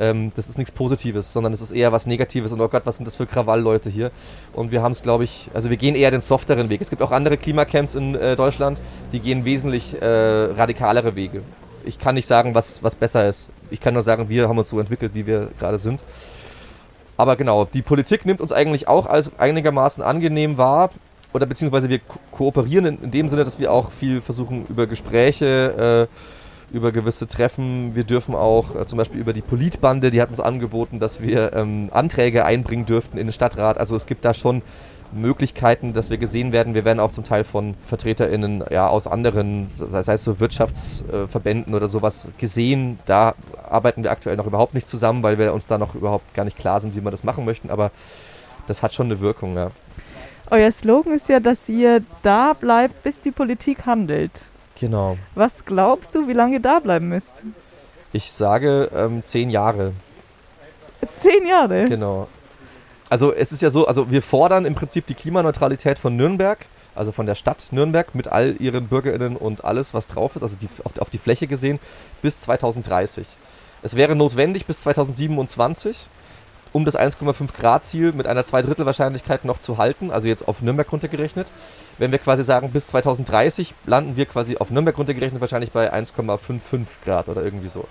ähm, das ist nichts Positives, sondern es ist eher was Negatives und oh Gott, was sind das für Krawallleute hier? Und wir haben es, glaube ich, also wir gehen eher den softeren Weg. Es gibt auch andere Klimacamps in äh, Deutschland, die gehen wesentlich äh, radikalere Wege. Ich kann nicht sagen, was, was besser ist. Ich kann nur sagen, wir haben uns so entwickelt, wie wir gerade sind. Aber genau, die Politik nimmt uns eigentlich auch als einigermaßen angenehm wahr. Oder beziehungsweise wir ko kooperieren in, in, dem Sinne, dass wir auch viel versuchen, über Gespräche äh, über gewisse Treffen. Wir dürfen auch äh, zum Beispiel über die Politbande, die hat uns angeboten, dass wir ähm, Anträge einbringen dürften in den Stadtrat. Also es gibt da schon Möglichkeiten, dass wir gesehen werden. Wir werden auch zum Teil von VertreterInnen ja, aus anderen, sei es so Wirtschaftsverbänden oder sowas, gesehen. Da arbeiten wir aktuell noch überhaupt nicht zusammen, weil wir uns da noch überhaupt gar nicht klar sind, wie wir das machen möchten. Aber das hat schon eine Wirkung, ja. Euer Slogan ist ja, dass ihr da bleibt, bis die Politik handelt. Genau. Was glaubst du, wie lange ihr da bleiben müsst? Ich sage ähm, zehn Jahre. Zehn Jahre? Genau. Also es ist ja so, also wir fordern im Prinzip die Klimaneutralität von Nürnberg, also von der Stadt Nürnberg mit all ihren BürgerInnen und alles, was drauf ist, also die, auf, auf die Fläche gesehen, bis 2030. Es wäre notwendig bis 2027 um das 1,5 Grad Ziel mit einer Zweidrittelwahrscheinlichkeit noch zu halten, also jetzt auf Nürnberg runtergerechnet. Wenn wir quasi sagen, bis 2030 landen wir quasi auf Nürnberg runtergerechnet wahrscheinlich bei 1,55 Grad oder irgendwie so.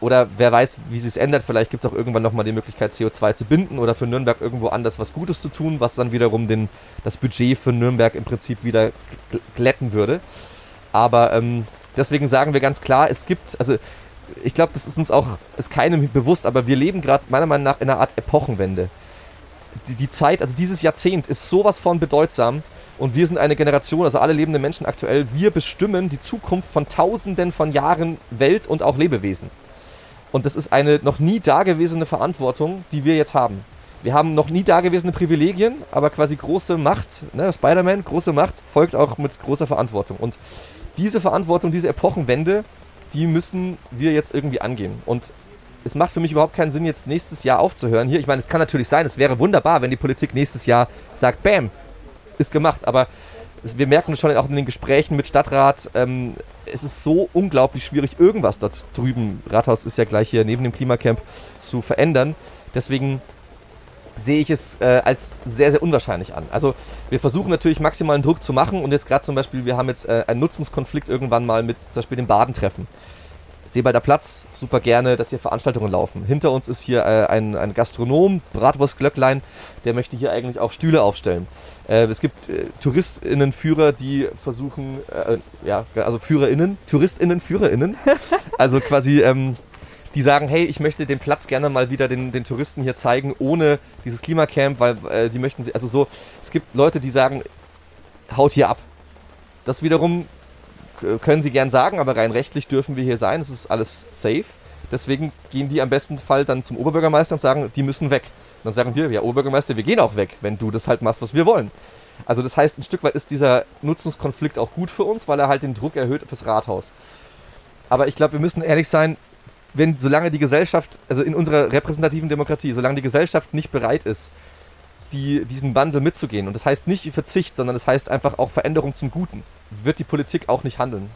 oder wer weiß, wie sich es ändert, vielleicht gibt es auch irgendwann nochmal die Möglichkeit, CO2 zu binden oder für Nürnberg irgendwo anders was Gutes zu tun, was dann wiederum den, das Budget für Nürnberg im Prinzip wieder glätten würde. Aber ähm, deswegen sagen wir ganz klar, es gibt, also ich glaube, das ist uns auch, ist keinem bewusst, aber wir leben gerade meiner Meinung nach in einer Art Epochenwende. Die, die Zeit, also dieses Jahrzehnt ist sowas von bedeutsam und wir sind eine Generation, also alle lebenden Menschen aktuell, wir bestimmen die Zukunft von Tausenden von Jahren Welt und auch Lebewesen. Und das ist eine noch nie dagewesene Verantwortung, die wir jetzt haben. Wir haben noch nie dagewesene Privilegien, aber quasi große Macht, ne, Spider-Man, große Macht, folgt auch mit großer Verantwortung. Und diese Verantwortung, diese Epochenwende, die müssen wir jetzt irgendwie angehen. Und es macht für mich überhaupt keinen Sinn, jetzt nächstes Jahr aufzuhören hier. Ich meine, es kann natürlich sein, es wäre wunderbar, wenn die Politik nächstes Jahr sagt, Bam, ist gemacht. Aber wir merken schon auch in den Gesprächen mit Stadtrat, ähm, es ist so unglaublich schwierig, irgendwas da drüben, Rathaus ist ja gleich hier neben dem Klimacamp, zu verändern. Deswegen sehe ich es äh, als sehr, sehr unwahrscheinlich an. Also wir versuchen natürlich maximalen Druck zu machen und jetzt gerade zum Beispiel, wir haben jetzt äh, einen Nutzungskonflikt irgendwann mal mit zum Beispiel dem Badentreffen. Seebalder Platz, super gerne, dass hier Veranstaltungen laufen. Hinter uns ist hier äh, ein, ein Gastronom, Bratwurst-Glöcklein, der möchte hier eigentlich auch Stühle aufstellen. Äh, es gibt äh, TouristInnen-Führer, die versuchen, äh, ja, also FührerInnen, TouristInnen, FührerInnen, also quasi ähm, die sagen, hey, ich möchte den Platz gerne mal wieder den, den Touristen hier zeigen, ohne dieses Klimacamp, weil äh, die möchten, also so, es gibt Leute, die sagen, haut hier ab. Das wiederum können sie gern sagen, aber rein rechtlich dürfen wir hier sein, es ist alles safe. Deswegen gehen die am besten Fall dann zum Oberbürgermeister und sagen, die müssen weg. Und dann sagen wir, ja, Oberbürgermeister, wir gehen auch weg, wenn du das halt machst, was wir wollen. Also das heißt, ein Stück weit ist dieser Nutzungskonflikt auch gut für uns, weil er halt den Druck erhöht fürs Rathaus. Aber ich glaube, wir müssen ehrlich sein, wenn, solange die Gesellschaft, also in unserer repräsentativen Demokratie, solange die Gesellschaft nicht bereit ist, die, diesen Wandel mitzugehen, und das heißt nicht Verzicht, sondern das heißt einfach auch Veränderung zum Guten, wird die Politik auch nicht handeln.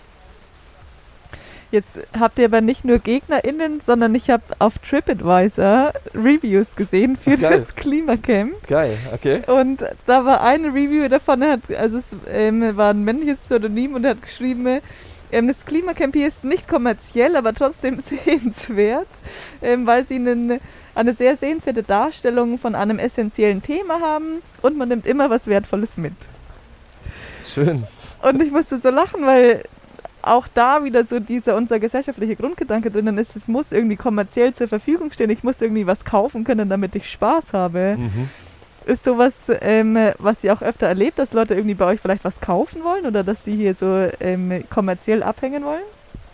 Jetzt habt ihr aber nicht nur GegnerInnen, sondern ich habe auf TripAdvisor Reviews gesehen für Geil. das Klimacamp. Geil, okay. Und da war eine Review davon, hat, also es ähm, war ein männliches Pseudonym und er hat geschrieben, das Klimacamp hier ist nicht kommerziell, aber trotzdem sehenswert, ähm, weil sie einen, eine sehr sehenswerte Darstellung von einem essentiellen Thema haben und man nimmt immer was Wertvolles mit. Schön. Und ich musste so lachen, weil auch da wieder so dieser unser gesellschaftlicher Grundgedanke drinnen ist, es muss irgendwie kommerziell zur Verfügung stehen, ich muss irgendwie was kaufen können, damit ich Spaß habe. Mhm. Ist sowas, ähm, was ihr auch öfter erlebt, dass Leute irgendwie bei euch vielleicht was kaufen wollen oder dass sie hier so ähm, kommerziell abhängen wollen?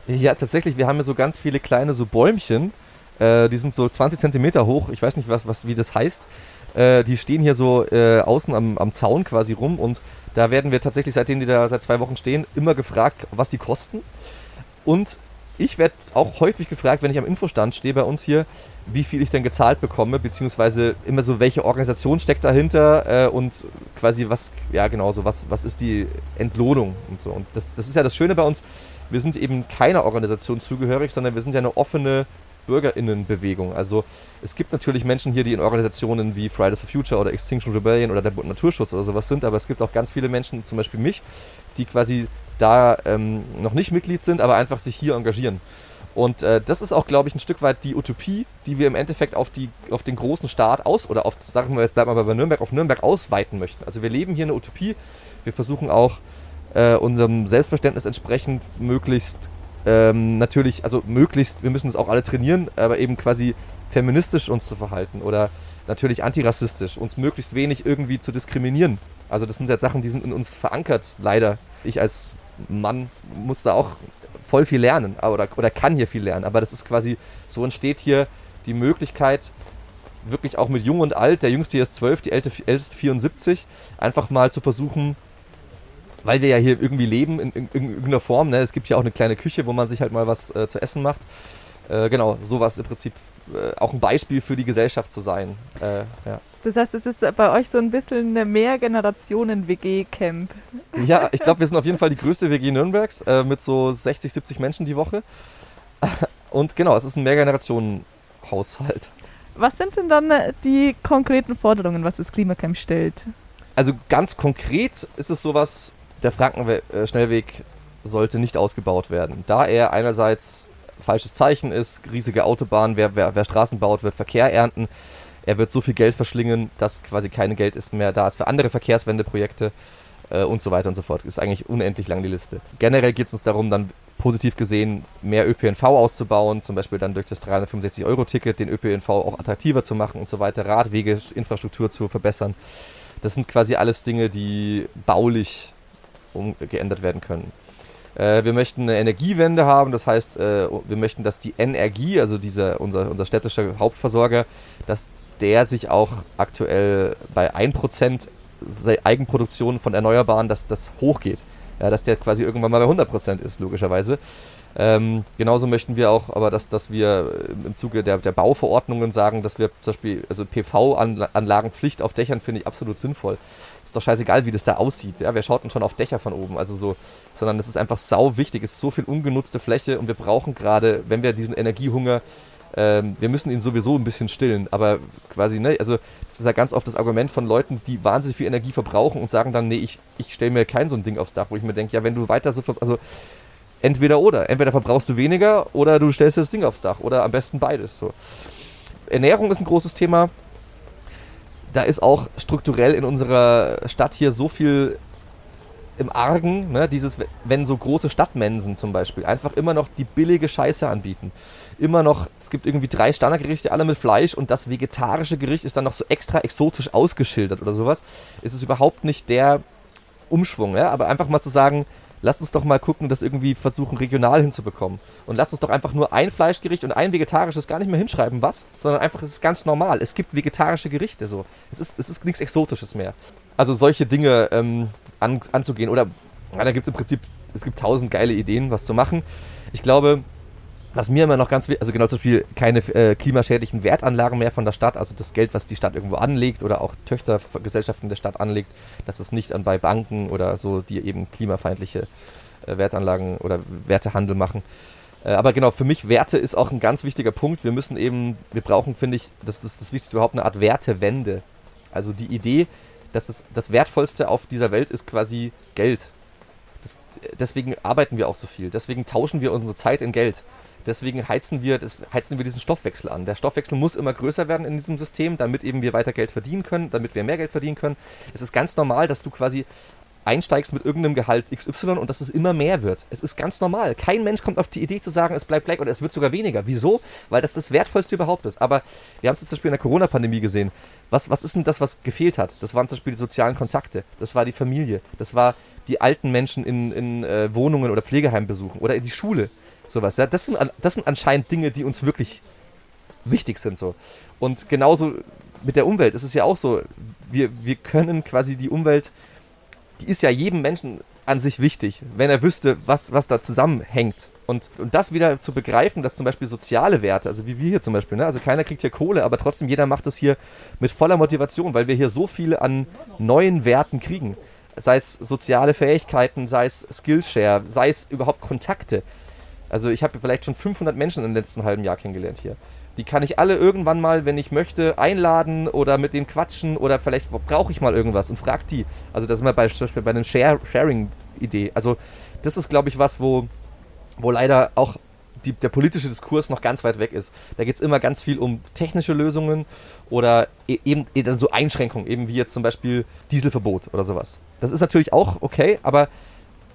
Ja, tatsächlich, wir haben ja so ganz viele kleine so Bäumchen, äh, die sind so 20 Zentimeter hoch, ich weiß nicht, was, was, wie das heißt. Äh, die stehen hier so äh, außen am, am Zaun quasi rum und da werden wir tatsächlich, seitdem die da seit zwei Wochen stehen, immer gefragt, was die kosten. Und ich werde auch häufig gefragt, wenn ich am Infostand stehe bei uns hier, wie viel ich denn gezahlt bekomme, beziehungsweise immer so, welche Organisation steckt dahinter äh, und quasi was, ja genau so, was, was ist die Entlohnung und so. Und das, das ist ja das Schöne bei uns, wir sind eben keiner Organisation zugehörig, sondern wir sind ja eine offene Bürgerinnenbewegung. Also es gibt natürlich Menschen hier, die in Organisationen wie Fridays for Future oder Extinction Rebellion oder der Naturschutz oder sowas sind, aber es gibt auch ganz viele Menschen, zum Beispiel mich, die quasi da ähm, noch nicht Mitglied sind, aber einfach sich hier engagieren. Und äh, das ist auch, glaube ich, ein Stück weit die Utopie, die wir im Endeffekt auf, die, auf den großen Staat aus oder auf, sagen wir jetzt bleiben wir bei Nürnberg, auf Nürnberg ausweiten möchten. Also wir leben hier eine Utopie. Wir versuchen auch äh, unserem Selbstverständnis entsprechend möglichst ähm, natürlich, also möglichst, wir müssen es auch alle trainieren, aber eben quasi feministisch uns zu verhalten oder natürlich antirassistisch, uns möglichst wenig irgendwie zu diskriminieren. Also das sind jetzt Sachen, die sind in uns verankert, leider. Ich als Mann muss da auch voll viel lernen oder, oder kann hier viel lernen. Aber das ist quasi, so entsteht hier die Möglichkeit, wirklich auch mit Jung und Alt, der Jüngste hier ist 12, die Älteste 74, einfach mal zu versuchen, weil wir ja hier irgendwie leben in, in, in irgendeiner Form. Ne? Es gibt ja auch eine kleine Küche, wo man sich halt mal was äh, zu essen macht. Äh, genau, sowas im Prinzip auch ein Beispiel für die Gesellschaft zu sein. Äh, ja. Das heißt, es ist bei euch so ein bisschen eine Mehrgenerationen-WG-Camp. Ja, ich glaube, wir sind auf jeden Fall die größte WG Nürnbergs äh, mit so 60, 70 Menschen die Woche. Und genau, es ist ein Mehrgenerationen-Haushalt. Was sind denn dann äh, die konkreten Forderungen, was das Klimacamp stellt? Also ganz konkret ist es sowas, der Frankenschnellweg sollte nicht ausgebaut werden, da er einerseits falsches Zeichen ist. Riesige Autobahnen, wer, wer, wer Straßen baut, wird Verkehr ernten. Er wird so viel Geld verschlingen, dass quasi kein Geld ist mehr da ist für andere Verkehrswendeprojekte äh, und so weiter und so fort. Ist eigentlich unendlich lang die Liste. Generell geht es uns darum, dann positiv gesehen mehr ÖPNV auszubauen, zum Beispiel dann durch das 365-Euro-Ticket den ÖPNV auch attraktiver zu machen und so weiter, Radwege, Infrastruktur zu verbessern. Das sind quasi alles Dinge, die baulich umgeändert werden können. Äh, wir möchten eine Energiewende haben, das heißt, äh, wir möchten, dass die Energie, also dieser, unser, unser städtischer Hauptversorger, dass der sich auch aktuell bei 1% Eigenproduktion von Erneuerbaren, dass das hochgeht. Ja, dass der quasi irgendwann mal bei 100% ist, logischerweise. Ähm, genauso möchten wir auch, aber dass, dass wir im Zuge der, der Bauverordnungen sagen, dass wir zum Beispiel, also PV-Anlagenpflicht auf Dächern finde ich absolut sinnvoll. Ist doch scheißegal, wie das da aussieht. Ja, wer schaut denn schon auf Dächer von oben? Also so, sondern es ist einfach sau wichtig. Es ist so viel ungenutzte Fläche und wir brauchen gerade, wenn wir diesen Energiehunger ähm, wir müssen ihn sowieso ein bisschen stillen, aber quasi, ne, also das ist ja ganz oft das Argument von Leuten, die wahnsinnig viel Energie verbrauchen und sagen dann, nee, ich, ich stelle mir kein so ein Ding aufs Dach, wo ich mir denke, ja, wenn du weiter so, also entweder oder, entweder verbrauchst du weniger oder du stellst das Ding aufs Dach oder am besten beides, so. Ernährung ist ein großes Thema. Da ist auch strukturell in unserer Stadt hier so viel im Argen, ne, dieses, wenn so große Stadtmensen zum Beispiel einfach immer noch die billige Scheiße anbieten immer noch, es gibt irgendwie drei Standardgerichte, alle mit Fleisch und das vegetarische Gericht ist dann noch so extra exotisch ausgeschildert oder sowas. Es ist überhaupt nicht der Umschwung, ja? aber einfach mal zu sagen, lass uns doch mal gucken, das irgendwie versuchen regional hinzubekommen. Und lass uns doch einfach nur ein Fleischgericht und ein vegetarisches gar nicht mehr hinschreiben, was, sondern einfach, es ist ganz normal. Es gibt vegetarische Gerichte so. Es ist, es ist nichts Exotisches mehr. Also solche Dinge ähm, an, anzugehen oder ja, da gibt es im Prinzip, es gibt tausend geile Ideen, was zu machen. Ich glaube, was mir immer noch ganz wichtig, also genau zum Beispiel keine äh, klimaschädlichen Wertanlagen mehr von der Stadt, also das Geld, was die Stadt irgendwo anlegt oder auch Töchtergesellschaften der Stadt anlegt, dass es nicht an bei Banken oder so, die eben klimafeindliche äh, Wertanlagen oder Wertehandel machen. Äh, aber genau, für mich Werte ist auch ein ganz wichtiger Punkt. Wir müssen eben, wir brauchen, finde ich, das ist das Wichtigste überhaupt, eine Art Wertewende. Also die Idee, dass es das Wertvollste auf dieser Welt ist quasi Geld. Das, deswegen arbeiten wir auch so viel. Deswegen tauschen wir unsere Zeit in Geld. Deswegen heizen wir, das, heizen wir diesen Stoffwechsel an. Der Stoffwechsel muss immer größer werden in diesem System, damit eben wir weiter Geld verdienen können, damit wir mehr Geld verdienen können. Es ist ganz normal, dass du quasi einsteigst mit irgendeinem Gehalt XY und dass es immer mehr wird. Es ist ganz normal. Kein Mensch kommt auf die Idee zu sagen, es bleibt gleich oder es wird sogar weniger. Wieso? Weil das das Wertvollste überhaupt ist. Aber wir haben es zum Beispiel in der Corona-Pandemie gesehen. Was, was ist denn das, was gefehlt hat? Das waren zum Beispiel die sozialen Kontakte. Das war die Familie. Das war die alten Menschen in, in äh, Wohnungen oder Pflegeheimen besuchen oder in die Schule. Sowas, ja. Das sind, das sind anscheinend Dinge, die uns wirklich wichtig sind, so. Und genauso mit der Umwelt ist es ja auch so. Wir, wir können quasi die Umwelt, die ist ja jedem Menschen an sich wichtig, wenn er wüsste, was, was da zusammenhängt. Und, und das wieder zu begreifen, dass zum Beispiel soziale Werte, also wie wir hier zum Beispiel, ne? also keiner kriegt hier Kohle, aber trotzdem jeder macht das hier mit voller Motivation, weil wir hier so viele an neuen Werten kriegen. Sei es soziale Fähigkeiten, sei es Skillshare, sei es überhaupt Kontakte. Also ich habe vielleicht schon 500 Menschen im letzten halben Jahr kennengelernt hier. Die kann ich alle irgendwann mal, wenn ich möchte, einladen oder mit denen quatschen oder vielleicht brauche ich mal irgendwas und frag die. Also das sind wir bei, zum Beispiel bei einer Share Sharing-Idee. Also das ist, glaube ich, was, wo, wo leider auch die, der politische Diskurs noch ganz weit weg ist. Da geht es immer ganz viel um technische Lösungen oder e eben, eben so Einschränkungen, eben wie jetzt zum Beispiel Dieselverbot oder sowas. Das ist natürlich auch okay, aber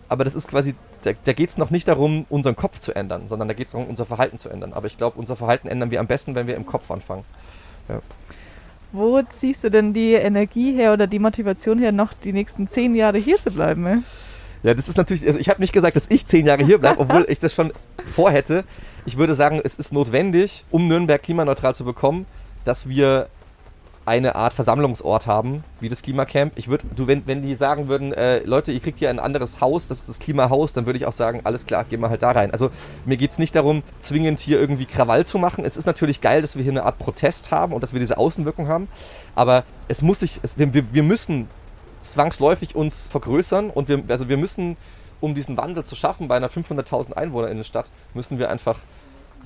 aber das ist quasi, da, da geht es noch nicht darum, unseren Kopf zu ändern, sondern da geht es darum, unser Verhalten zu ändern. Aber ich glaube, unser Verhalten ändern wir am besten, wenn wir im Kopf anfangen. Ja. Wo ziehst du denn die Energie her oder die Motivation her, noch die nächsten zehn Jahre hier zu bleiben? Ey? Ja, das ist natürlich, also ich habe nicht gesagt, dass ich zehn Jahre hier bleibe, obwohl ich das schon vorhätte. Ich würde sagen, es ist notwendig, um Nürnberg klimaneutral zu bekommen, dass wir eine Art Versammlungsort haben, wie das Klimacamp. Ich würde, du, wenn, wenn die sagen würden, äh, Leute, ihr kriegt hier ein anderes Haus, das ist das Klimahaus, dann würde ich auch sagen, alles klar, gehen wir halt da rein. Also mir geht es nicht darum, zwingend hier irgendwie Krawall zu machen. Es ist natürlich geil, dass wir hier eine Art Protest haben und dass wir diese Außenwirkung haben, aber es muss sich, es, wir, wir müssen zwangsläufig uns vergrößern und wir, also wir müssen, um diesen Wandel zu schaffen bei einer 500.000 Einwohner in der Stadt, müssen wir einfach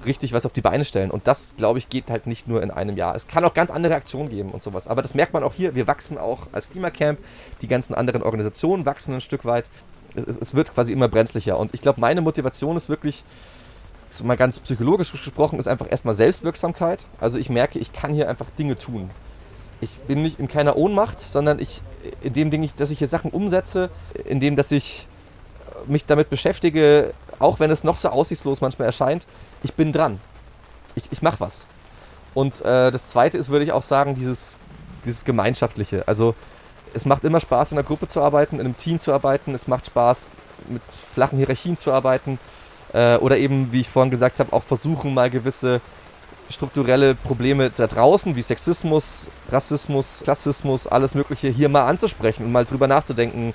richtig was auf die Beine stellen. Und das, glaube ich, geht halt nicht nur in einem Jahr. Es kann auch ganz andere Aktionen geben und sowas. Aber das merkt man auch hier. Wir wachsen auch als Klimacamp. Die ganzen anderen Organisationen wachsen ein Stück weit. Es, es wird quasi immer brenzlicher. Und ich glaube, meine Motivation ist wirklich, mal ganz psychologisch gesprochen, ist einfach erstmal Selbstwirksamkeit. Also ich merke, ich kann hier einfach Dinge tun. Ich bin nicht in keiner Ohnmacht, sondern ich, in dem Ding, dass ich hier Sachen umsetze, in dem, dass ich mich damit beschäftige, auch wenn es noch so aussichtslos manchmal erscheint, ich bin dran. Ich, ich mache was. Und äh, das Zweite ist, würde ich auch sagen, dieses, dieses Gemeinschaftliche. Also es macht immer Spaß, in einer Gruppe zu arbeiten, in einem Team zu arbeiten. Es macht Spaß, mit flachen Hierarchien zu arbeiten. Äh, oder eben, wie ich vorhin gesagt habe, auch versuchen, mal gewisse strukturelle Probleme da draußen, wie Sexismus, Rassismus, Klassismus, alles Mögliche, hier mal anzusprechen und mal drüber nachzudenken,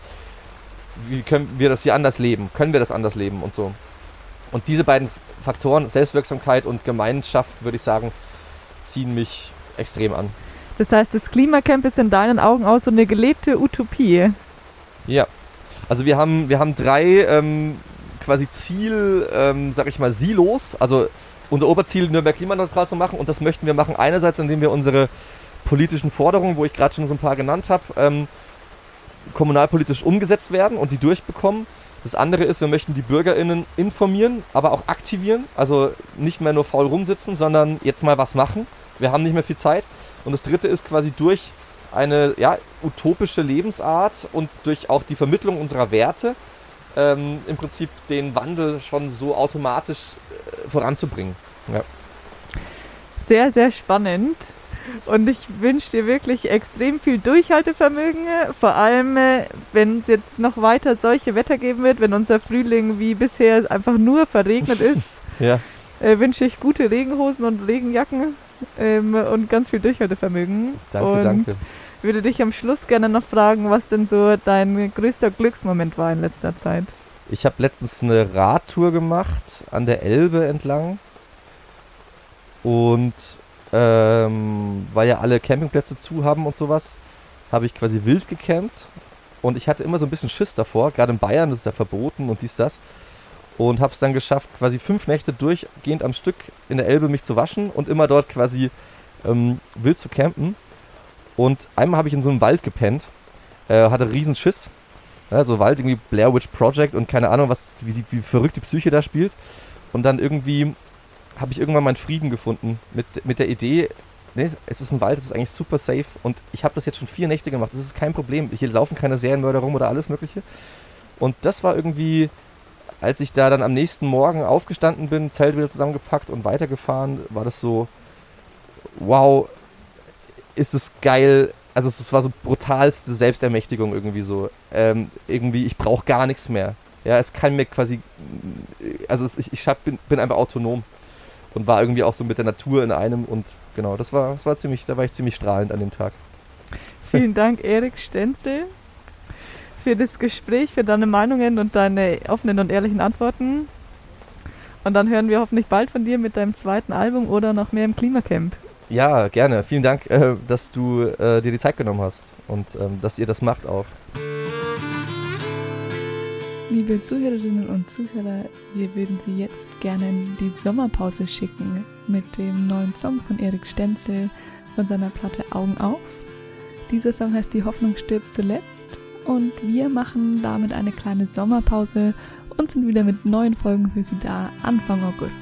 wie können wir das hier anders leben? Können wir das anders leben und so. Und diese beiden Faktoren, Selbstwirksamkeit und Gemeinschaft, würde ich sagen, ziehen mich extrem an. Das heißt, das Klimacamp ist in deinen Augen auch so eine gelebte Utopie. Ja. Also wir haben, wir haben drei ähm, quasi Ziel, ähm, sag ich mal, Silos. Also unser Oberziel, Nürnberg klimaneutral zu machen. Und das möchten wir machen einerseits, indem wir unsere politischen Forderungen, wo ich gerade schon so ein paar genannt habe, ähm, kommunalpolitisch umgesetzt werden und die durchbekommen. Das andere ist, wir möchten die BürgerInnen informieren, aber auch aktivieren. Also nicht mehr nur faul rumsitzen, sondern jetzt mal was machen. Wir haben nicht mehr viel Zeit. Und das dritte ist quasi durch eine ja, utopische Lebensart und durch auch die Vermittlung unserer Werte ähm, im Prinzip den Wandel schon so automatisch äh, voranzubringen. Ja. Sehr, sehr spannend. Und ich wünsche dir wirklich extrem viel Durchhaltevermögen, vor allem äh, wenn es jetzt noch weiter solche Wetter geben wird, wenn unser Frühling wie bisher einfach nur verregnet ist. ja. äh, wünsche ich gute Regenhosen und Regenjacken ähm, und ganz viel Durchhaltevermögen. Danke, und danke. würde dich am Schluss gerne noch fragen, was denn so dein größter Glücksmoment war in letzter Zeit. Ich habe letztens eine Radtour gemacht an der Elbe entlang und ähm, weil ja alle Campingplätze zu haben und sowas, habe ich quasi wild gecampt und ich hatte immer so ein bisschen Schiss davor, gerade in Bayern, das ist ja verboten und dies, das. Und habe es dann geschafft, quasi fünf Nächte durchgehend am Stück in der Elbe mich zu waschen und immer dort quasi ähm, wild zu campen. Und einmal habe ich in so einem Wald gepennt, äh, hatte riesen Schiss. Ja, so Wald, irgendwie Blair Witch Project und keine Ahnung, was, wie, wie verrückt die Psyche da spielt. Und dann irgendwie habe ich irgendwann meinen Frieden gefunden mit, mit der Idee, nee, es ist ein Wald, es ist eigentlich super safe und ich habe das jetzt schon vier Nächte gemacht, das ist kein Problem. Hier laufen keine Serienmörder rum oder alles mögliche. Und das war irgendwie, als ich da dann am nächsten Morgen aufgestanden bin, Zelt wieder zusammengepackt und weitergefahren, war das so, wow, ist es geil. Also es war so brutalste Selbstermächtigung irgendwie so. Ähm, irgendwie, ich brauche gar nichts mehr. Ja, es kann mir quasi, also ich, ich bin, bin einfach autonom und war irgendwie auch so mit der Natur in einem und genau, das war, das war ziemlich, da war ich ziemlich strahlend an dem Tag. Vielen Dank, Erik Stenzel, für das Gespräch, für deine Meinungen und deine offenen und ehrlichen Antworten. Und dann hören wir hoffentlich bald von dir mit deinem zweiten Album oder noch mehr im Klimacamp. Ja, gerne. Vielen Dank, äh, dass du äh, dir die Zeit genommen hast und ähm, dass ihr das macht auch. Liebe Zuhörerinnen und Zuhörer, wir würden Sie jetzt gerne in die Sommerpause schicken mit dem neuen Song von Erik Stenzel von seiner Platte Augen auf. Dieser Song heißt Die Hoffnung stirbt zuletzt und wir machen damit eine kleine Sommerpause und sind wieder mit neuen Folgen für Sie da Anfang August.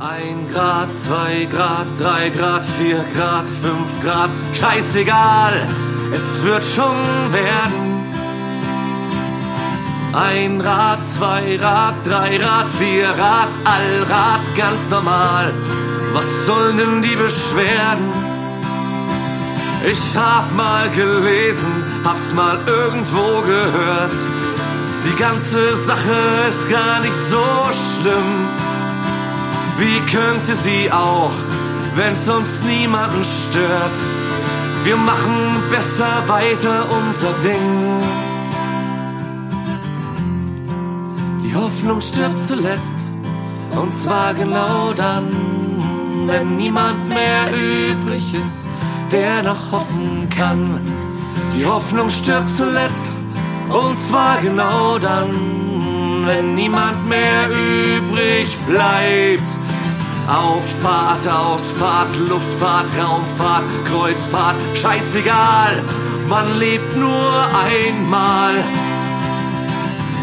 Ein Grad, zwei Grad, drei Grad, vier Grad, fünf Grad, scheißegal, es wird schon werden. Ein Rad, zwei Rad, drei Rad, vier Rad, Allrad, ganz normal. Was sollen denn die Beschwerden? Ich hab mal gelesen, hab's mal irgendwo gehört. Die ganze Sache ist gar nicht so schlimm. Wie könnte sie auch, wenn's uns niemanden stört? Wir machen besser weiter unser Ding. Die Hoffnung stirbt zuletzt, und zwar genau dann, wenn niemand mehr übrig ist, der noch hoffen kann. Die Hoffnung stirbt zuletzt, und zwar genau dann, wenn niemand mehr übrig bleibt. Auffahrt, Ausfahrt, Luftfahrt, Raumfahrt, Kreuzfahrt, scheißegal, man lebt nur einmal.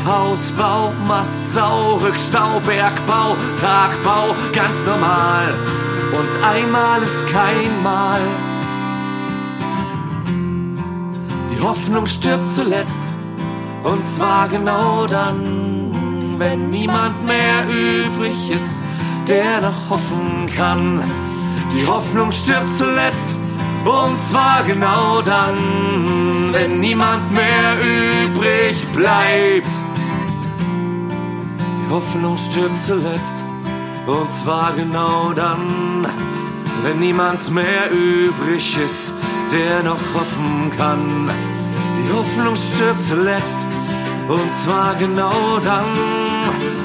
Hausbau, Mastsau, Rückstau, Bergbau, Tagbau, ganz normal. Und einmal ist kein Mal. Die Hoffnung stirbt zuletzt. Und zwar genau dann, wenn niemand mehr übrig ist, der noch hoffen kann. Die Hoffnung stirbt zuletzt. Und zwar genau dann, wenn niemand mehr übrig bleibt. Hoffnung stirbt zuletzt. Und zwar genau dann, wenn niemand mehr übrig ist, der noch hoffen kann. Die Hoffnung stirbt zuletzt. Und zwar genau dann,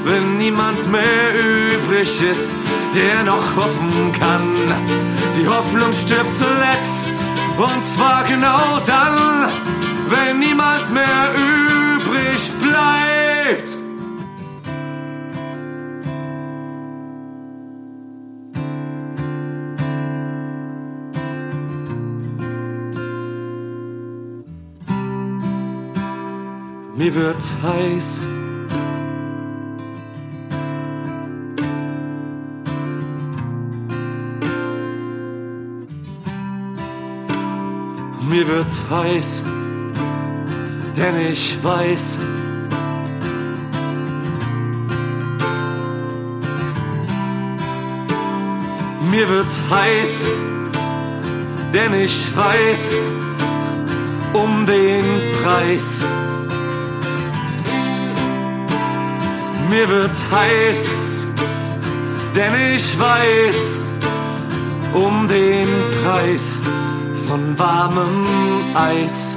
wenn niemand mehr übrig ist, der noch hoffen kann. Die Hoffnung stirbt zuletzt. Und zwar genau dann, wenn niemand mehr übrig bleibt. Mir wird heiß. Mir wird heiß, denn ich weiß, mir wird heiß, denn ich weiß um den Preis. Mir wird heiß, denn ich weiß um den Preis von warmem Eis.